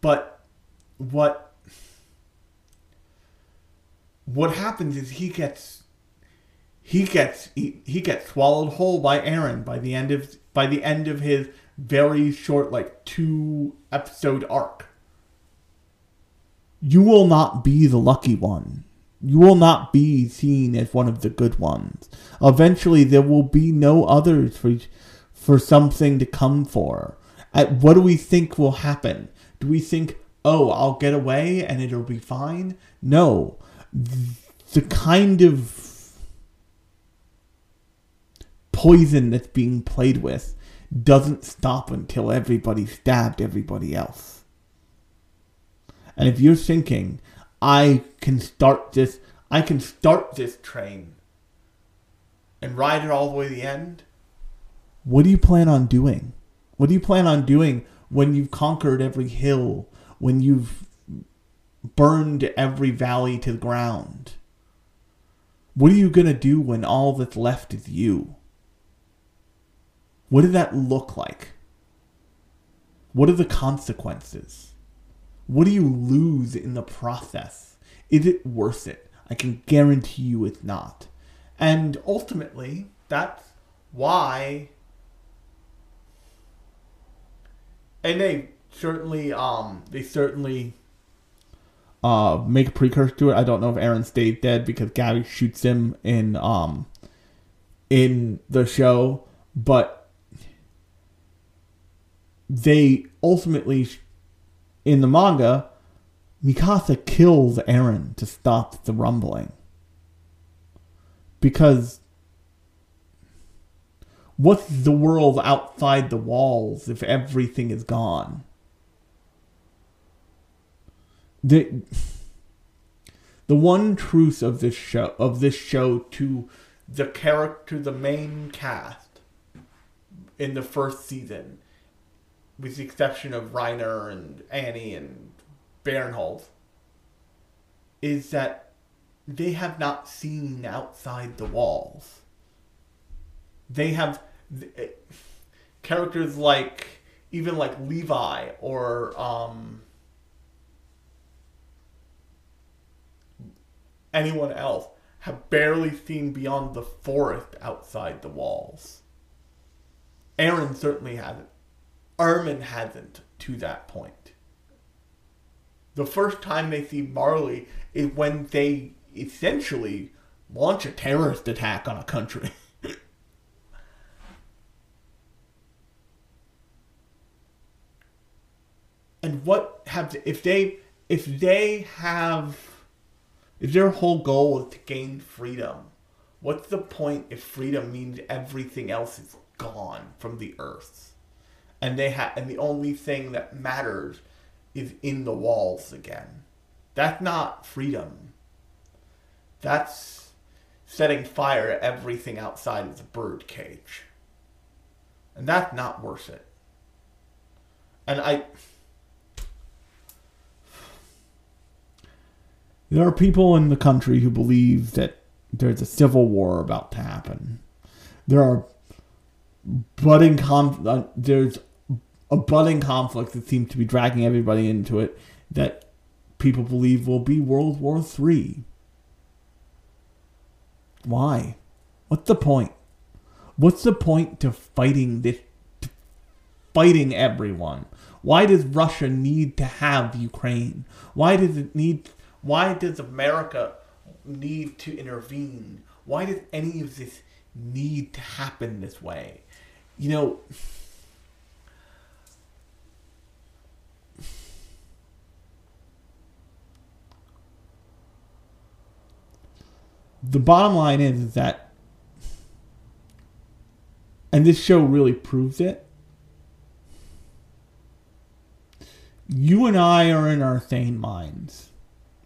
but what what happens is he gets he gets he, he gets swallowed whole by Eren by the end of by the end of his very short like two episode arc you will not be the lucky one. You will not be seen as one of the good ones. Eventually, there will be no others for, for something to come for. At what do we think will happen? Do we think, oh, I'll get away and it'll be fine? No. The kind of poison that's being played with doesn't stop until everybody stabbed everybody else. And if you're thinking, I can start this, I can start this train and ride it all the way to the end, what do you plan on doing? What do you plan on doing when you've conquered every hill, when you've burned every valley to the ground? What are you going to do when all that's left is you? What did that look like? What are the consequences? What do you lose in the process? Is it worth it? I can guarantee you it's not. And ultimately, that's why. And they certainly, um, they certainly uh, make a precursor to it. I don't know if Eren stayed dead because Gabby shoots him in um in the show, but they ultimately, in the manga, Mikasa kills Eren to stop the rumbling. Because what's the world outside the walls if everything is gone? The the one truth of this show of this show to the character the main cast in the first season with the exception of Reiner and Annie and Barinholtz is that they have not seen outside the walls. They have eh, characters like even like Levi or um anyone else have barely seen beyond the forest outside the walls. Eren certainly hasn't. Armin hasn't to that point. The first time they see Marley is when they essentially launch a terrorist attack on a country. and what have if they if they have if their whole goal is to gain freedom what's the point if freedom means everything else is gone from the earth? And they have and the only thing that matters is in the walls again. That's not freedom. That's setting fire to everything outside of the bird cage and that's not worth it. And i There are people in the country who believe that there's a civil war about to happen. There are budding conf- uh, there's a budding conflict that seems to be dragging everybody into it that people believe will be World War Three. Why? What's the point? What's the point to fighting this? To fighting everyone. Why does Russia need to have Ukraine? Why does it need? Why does America need to intervene? Why does any of this need to happen this way? You know, the bottom line is, is that, and this show really proves it. You and I are in our sane minds.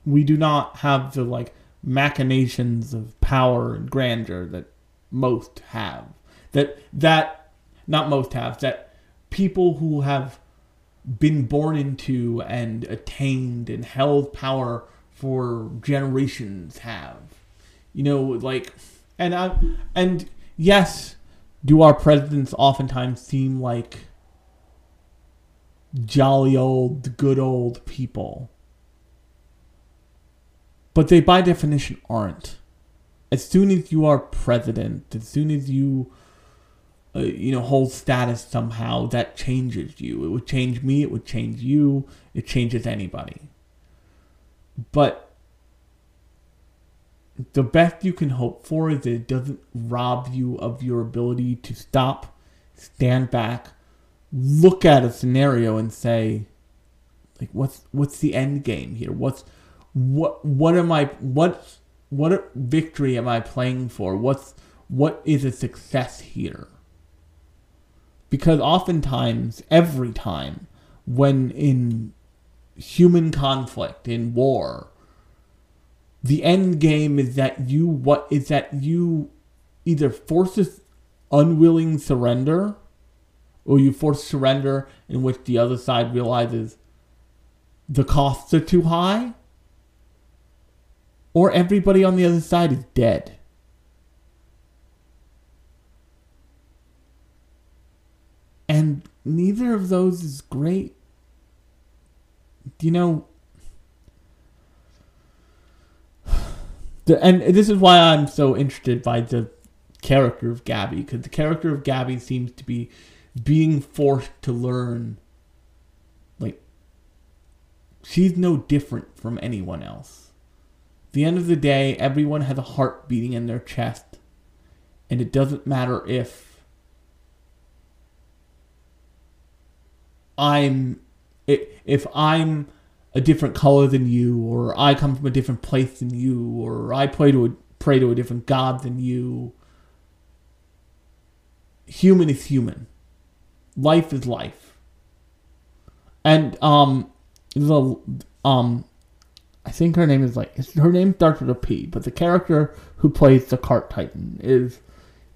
We do not have the like machinations of power and grandeur that most have. That that not most have that people who have been born into and attained and held power for generations have. You know, like and I and yes, do our presidents oftentimes seem like jolly old good old people? But they by definition aren't. As soon as you are president, as soon as you uh, you know hold status somehow that changes you. It would change me it would change you it changes anybody. But the best you can hope for is that it doesn't rob you of your ability to stop stand back look at a scenario and say like what's what's the end game here? What's what what am i what what victory am i playing for? What's what is a success here? Because oftentimes every time when in human conflict in war the end game is that you what is that you either forces unwilling surrender or you force surrender in which the other side realizes the costs are too high or everybody on the other side is dead and neither of those is great you know the, and this is why I'm so interested by the character of Gabby because the character of Gabby seems to be being forced to learn like she's no different from anyone else. The end of the day, everyone has a heart beating in their chest, and it doesn't matter if I'm if I'm a different color than you, or I come from a different place than you, or I pray to a, pray to a different god than you. Human is human. Life is life. And um, the um, I think her name is like her name starts with a P, but the character who plays the cart titan is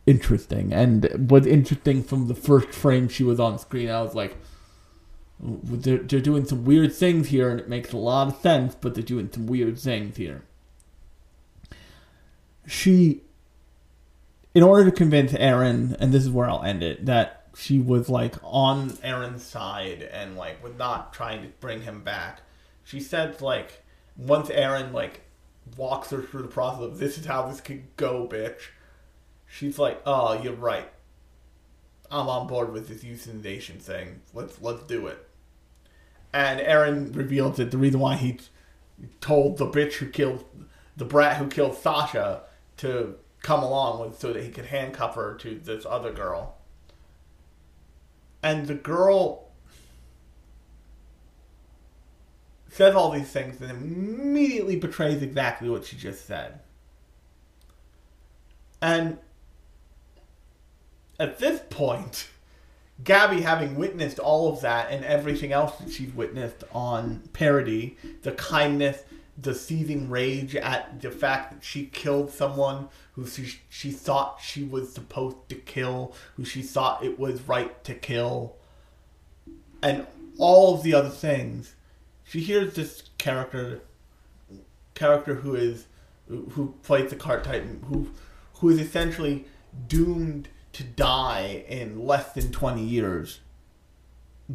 interesting and was interesting from the first frame she was on screen. I was like, they're, they're doing some weird things here, and it makes a lot of sense, but they're doing some weird things here. She, in order to convince Eren, and this is where I'll end it, that she was like on Eren's side and like was not trying to bring him back. She said like once Eren like walks her through the process of this is how this could go, bitch. She's like, oh, you're right. I'm on board with this euthanization thing. Let's let's do it. And Eren reveals that the reason why he told the bitch who killed the brat who killed Sasha to come along was so that he could handcuff her to this other girl. And the girl says all these things and immediately betrays exactly what she just said. And at this point, Gabby, having witnessed all of that and everything else that she's witnessed on Paradis, the kindness, the seething rage at the fact that she killed someone who she, she thought she was supposed to kill, who she thought it was right to kill, and all of the other things, she hears this character, character who is, who plays the cart titan, who, who is essentially doomed to die in less than 20 years,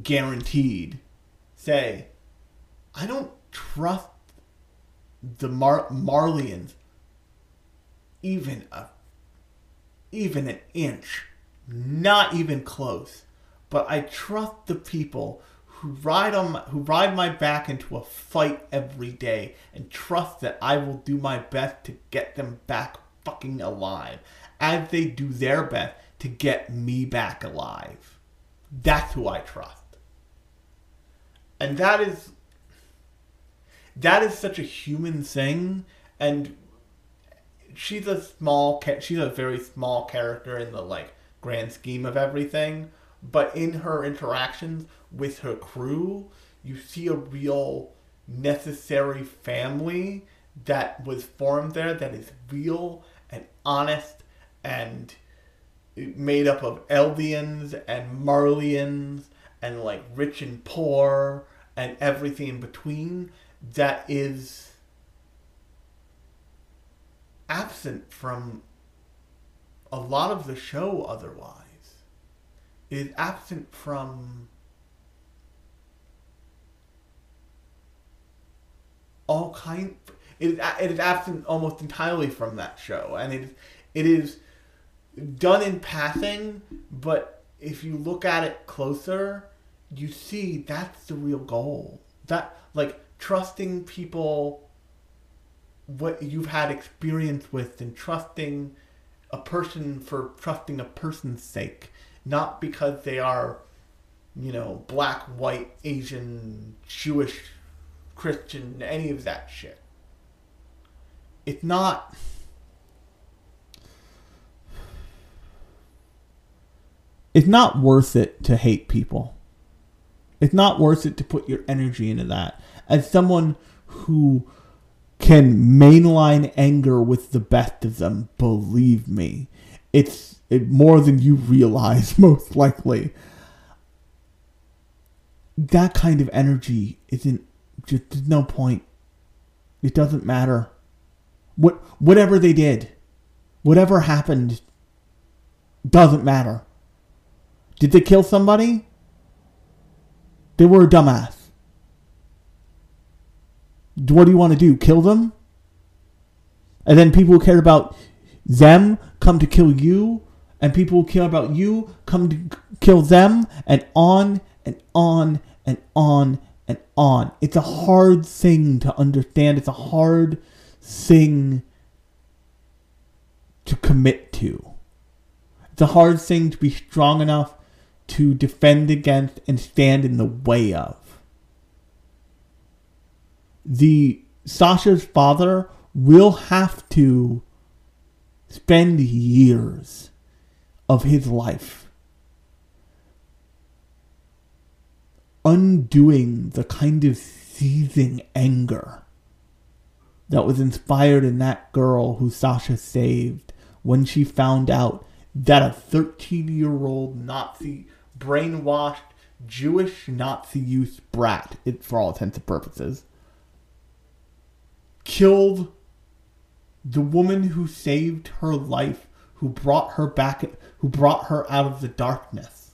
guaranteed, say, I don't trust the Mar- Marleyans even a even an inch, not even close. But I trust the people who ride on my, who ride my back into a fight every day and trust that I will do my best to get them back fucking alive as they do their best to get me back alive. That's who I trust. And that is that is such a human thing and she's a small she's a very small character in the like grand scheme of everything but in her interactions with her crew you see a real necessary family that was formed there that is real and honest and made up of Eldians and Marleyans and like rich and poor and everything in between that is absent from a lot of the show otherwise. Is absent from all kind it is, it is absent almost entirely from that show. And it it is done in passing but if you look at it closer you see that's the real goal. That like trusting people what you've had experience with and trusting a person for trusting a person's sake not because they are you know black white asian jewish christian any of that shit. It's not. It's not worth it to hate people. It's not worth it to put your energy into that. As someone who can mainline anger with the best of them believe me it's it, more than you realize most likely. That kind of energy isn't just there's no point. It doesn't matter. What whatever they did whatever happened doesn't matter. Did they kill somebody? They were a dumbass. What do you want to do? Kill them? And then people who care about them come to kill you, and people who care about you come to kill them, and on and on and on and on. It's a hard thing to understand. It's a hard thing to commit to. It's a hard thing to be strong enough to defend against and stand in the way of. The Sasha's father will have to spend years of his life undoing the kind of seething anger that was inspired in that girl who Sasha saved when she found out that a 13 year old Nazi, brainwashed Jewish Nazi youth brat, it, for all intents and purposes, killed the woman who saved her life, who brought her back, who brought her out of the darkness.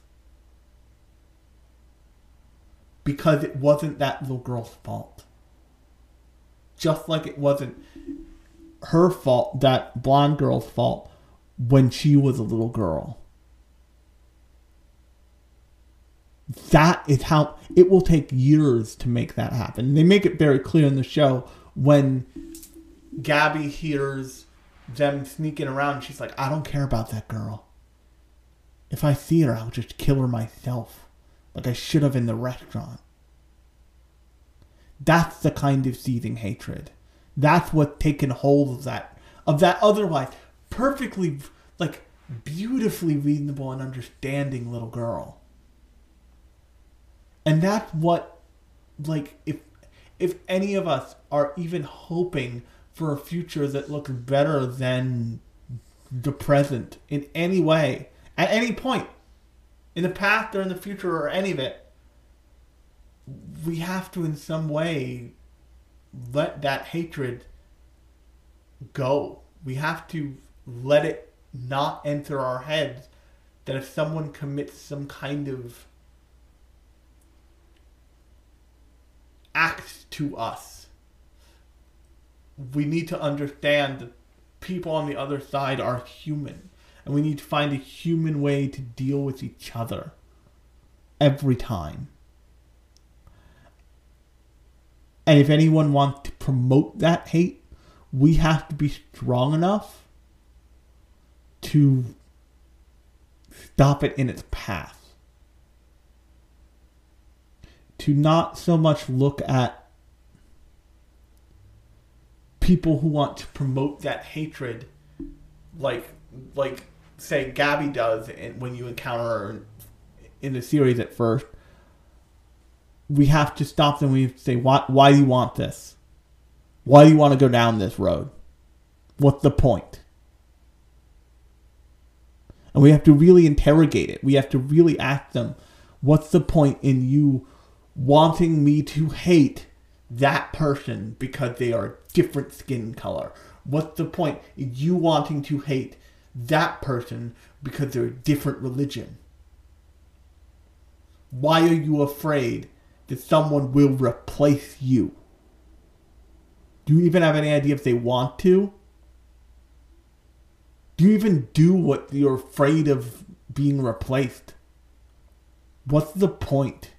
Because it wasn't that little girl's fault. Just like it wasn't her fault, that blonde girl's fault, when she was a little girl. That is how it will take years to make that happen. They make it very clear in the show when Gabby hears them sneaking around. She's like, I don't care about that girl. If I see her, I'll just kill her myself, like I should have in the restaurant. That's the kind of seething hatred. That's what taken hold of that of that otherwise perfectly like beautifully reasonable and understanding little girl. And that's what like if if any of us are even hoping for a future that looks better than the present in any way, at any point, in the past or in the future or any of it, we have to in some way let that hatred go. We have to let it not enter our heads that if someone commits some kind of act to us, we need to understand that people on the other side are human. And we need to find a human way to deal with each other every time. And if anyone wants to promote that hate, we have to be strong enough to stop it in its path. To not so much look at people who want to promote that hatred like like say Gabby does and when you encounter her in the series at first we have to stop them. We have to say why why do you want this? Why do you want to go down this road? What's the point? point? And we have to really interrogate it. We have to really ask them what's the point in you wanting me to hate that person because they are different skin color what's the point in you wanting to hate that person because they're a different religion why are you afraid that someone will replace you? Do you even have any idea if they want to? Do you even do what you're afraid of being replaced? What's the point?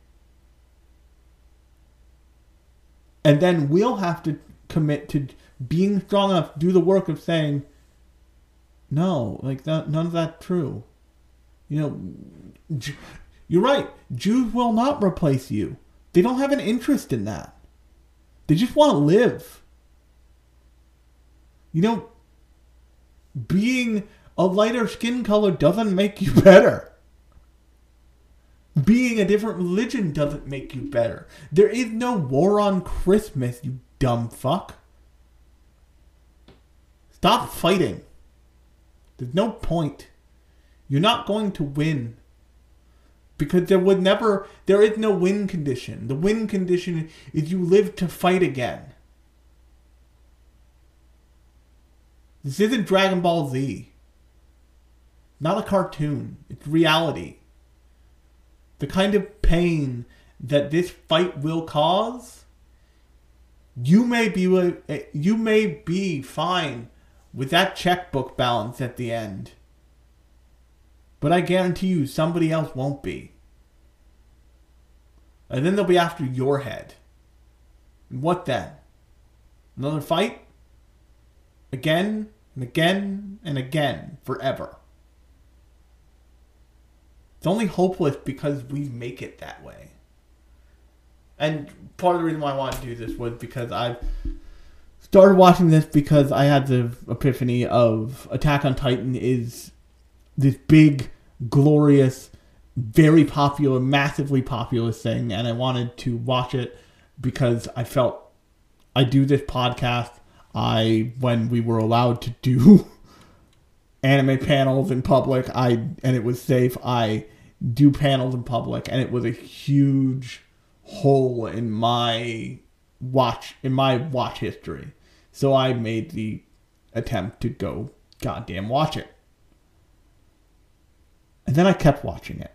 And then we'll have to commit to being strong enough to do the work of saying, no, like that, none of that true. You know, you're right. Jews will not replace you. They don't have an interest in that. They just want to live. You know, being a lighter skin color doesn't make you better. Being a different religion doesn't make you better. There is no war on Christmas, you dumb fuck. Stop fighting. There's no point. You're not going to win because there would never there is no win condition the win condition is you live to fight again this isn't dragon ball z not a cartoon it's reality the kind of pain that this fight will cause you may be uh, you may be fine with that checkbook balance at the end but I guarantee you somebody else won't be. And then they'll be after your head. And what then? Another fight? Again and again and again forever. Only hopeless because we make it that way. And part of the reason why I wanted to do this was because I started watching this because I had the epiphany of Attack on Titan is this big, glorious, very popular, massively popular thing, and I wanted to watch it because I felt I do this podcast. I when we were allowed to do anime panels in public, I and it was safe. I do panels in public, and it was a huge hole in my watch in my watch history. So I made the attempt to go goddamn watch it. And then I kept watching it.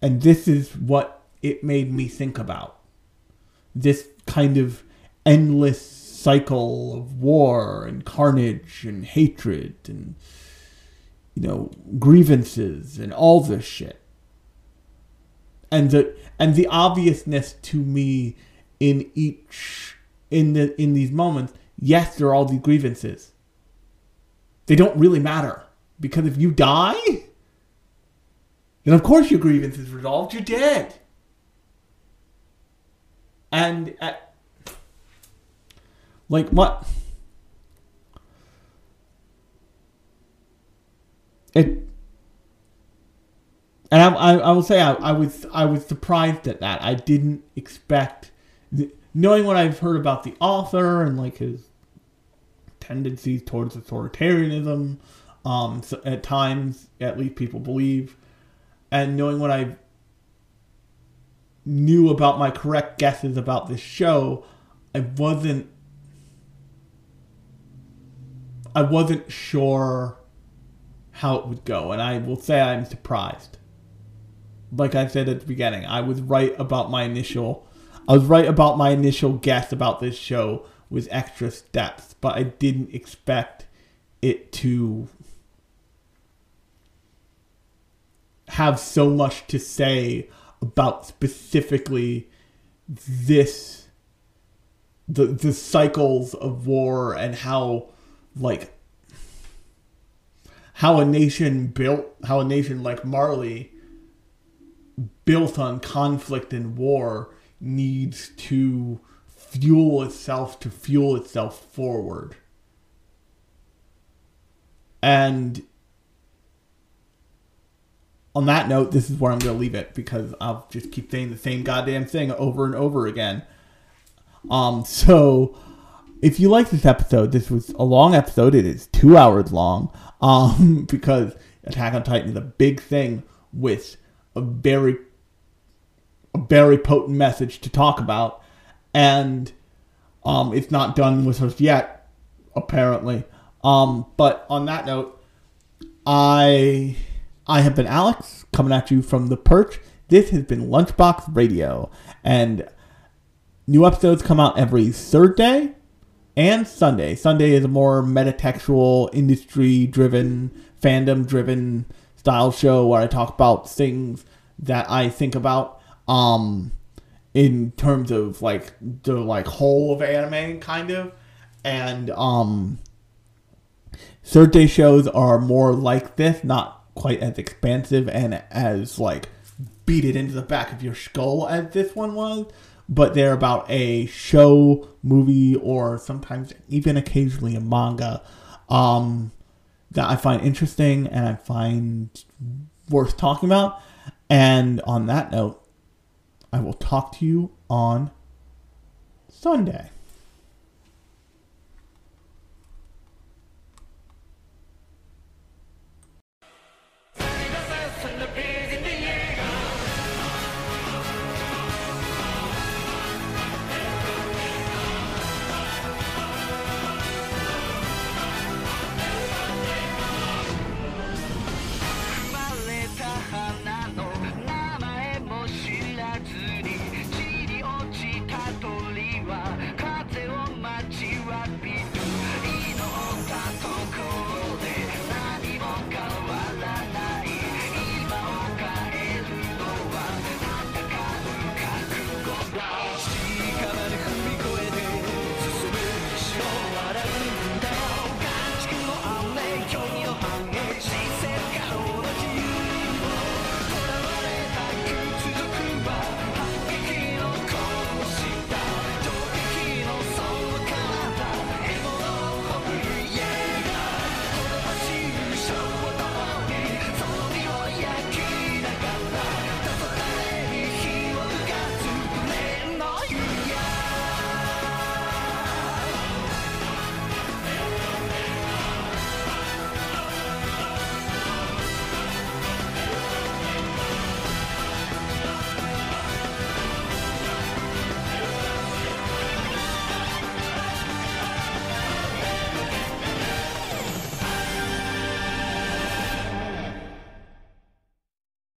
And this is what it made me think about. This kind of endless cycle of war and carnage and hatred and you know grievances and all this shit and the and the obviousness to me in each in the in these moments yes there are all these grievances. They don't really matter because if you die then of course your grievance is resolved you're dead. And uh, like what? It and I, I, I will say I, I was I was surprised at that. I didn't expect, knowing what I've heard about the author and like his tendencies towards authoritarianism, um, so at times at least people believe, and knowing what I knew about my correct guesses about this show, I wasn't I wasn't sure how it would go, and I will say I'm surprised like I said at the beginning, I was right about my initial I was right about my initial guess about this show with extra steps, but I didn't expect it to have so much to say about specifically this the the cycles of war and how like how a nation built how a nation like Marley built on conflict and war needs to fuel itself to fuel itself forward. And on that note, this is where I'm going to leave it because I'll just keep saying the same goddamn thing over and over again. Um, so if you like this episode, this was a long episode. It is two hours long. Um, because Attack on Titan is a big thing with a very a very potent message to talk about, and um, it's not done with us yet, apparently. Um, but on that note, I I have been Alex coming at you from the perch. This has been Lunchbox Radio, and new episodes come out every Thursday and Sunday. Sunday is a more metatextual, industry driven, fandom driven style show where I talk about things that I think about um in terms of like the like whole of anime kind of. And um day shows are more like this not quite as expansive and as like beat it into the back of your skull as this one was but they're about a show movie or sometimes even occasionally a manga. Um that I find interesting and I find worth talking about. And on that note, I will talk to you on Sunday.「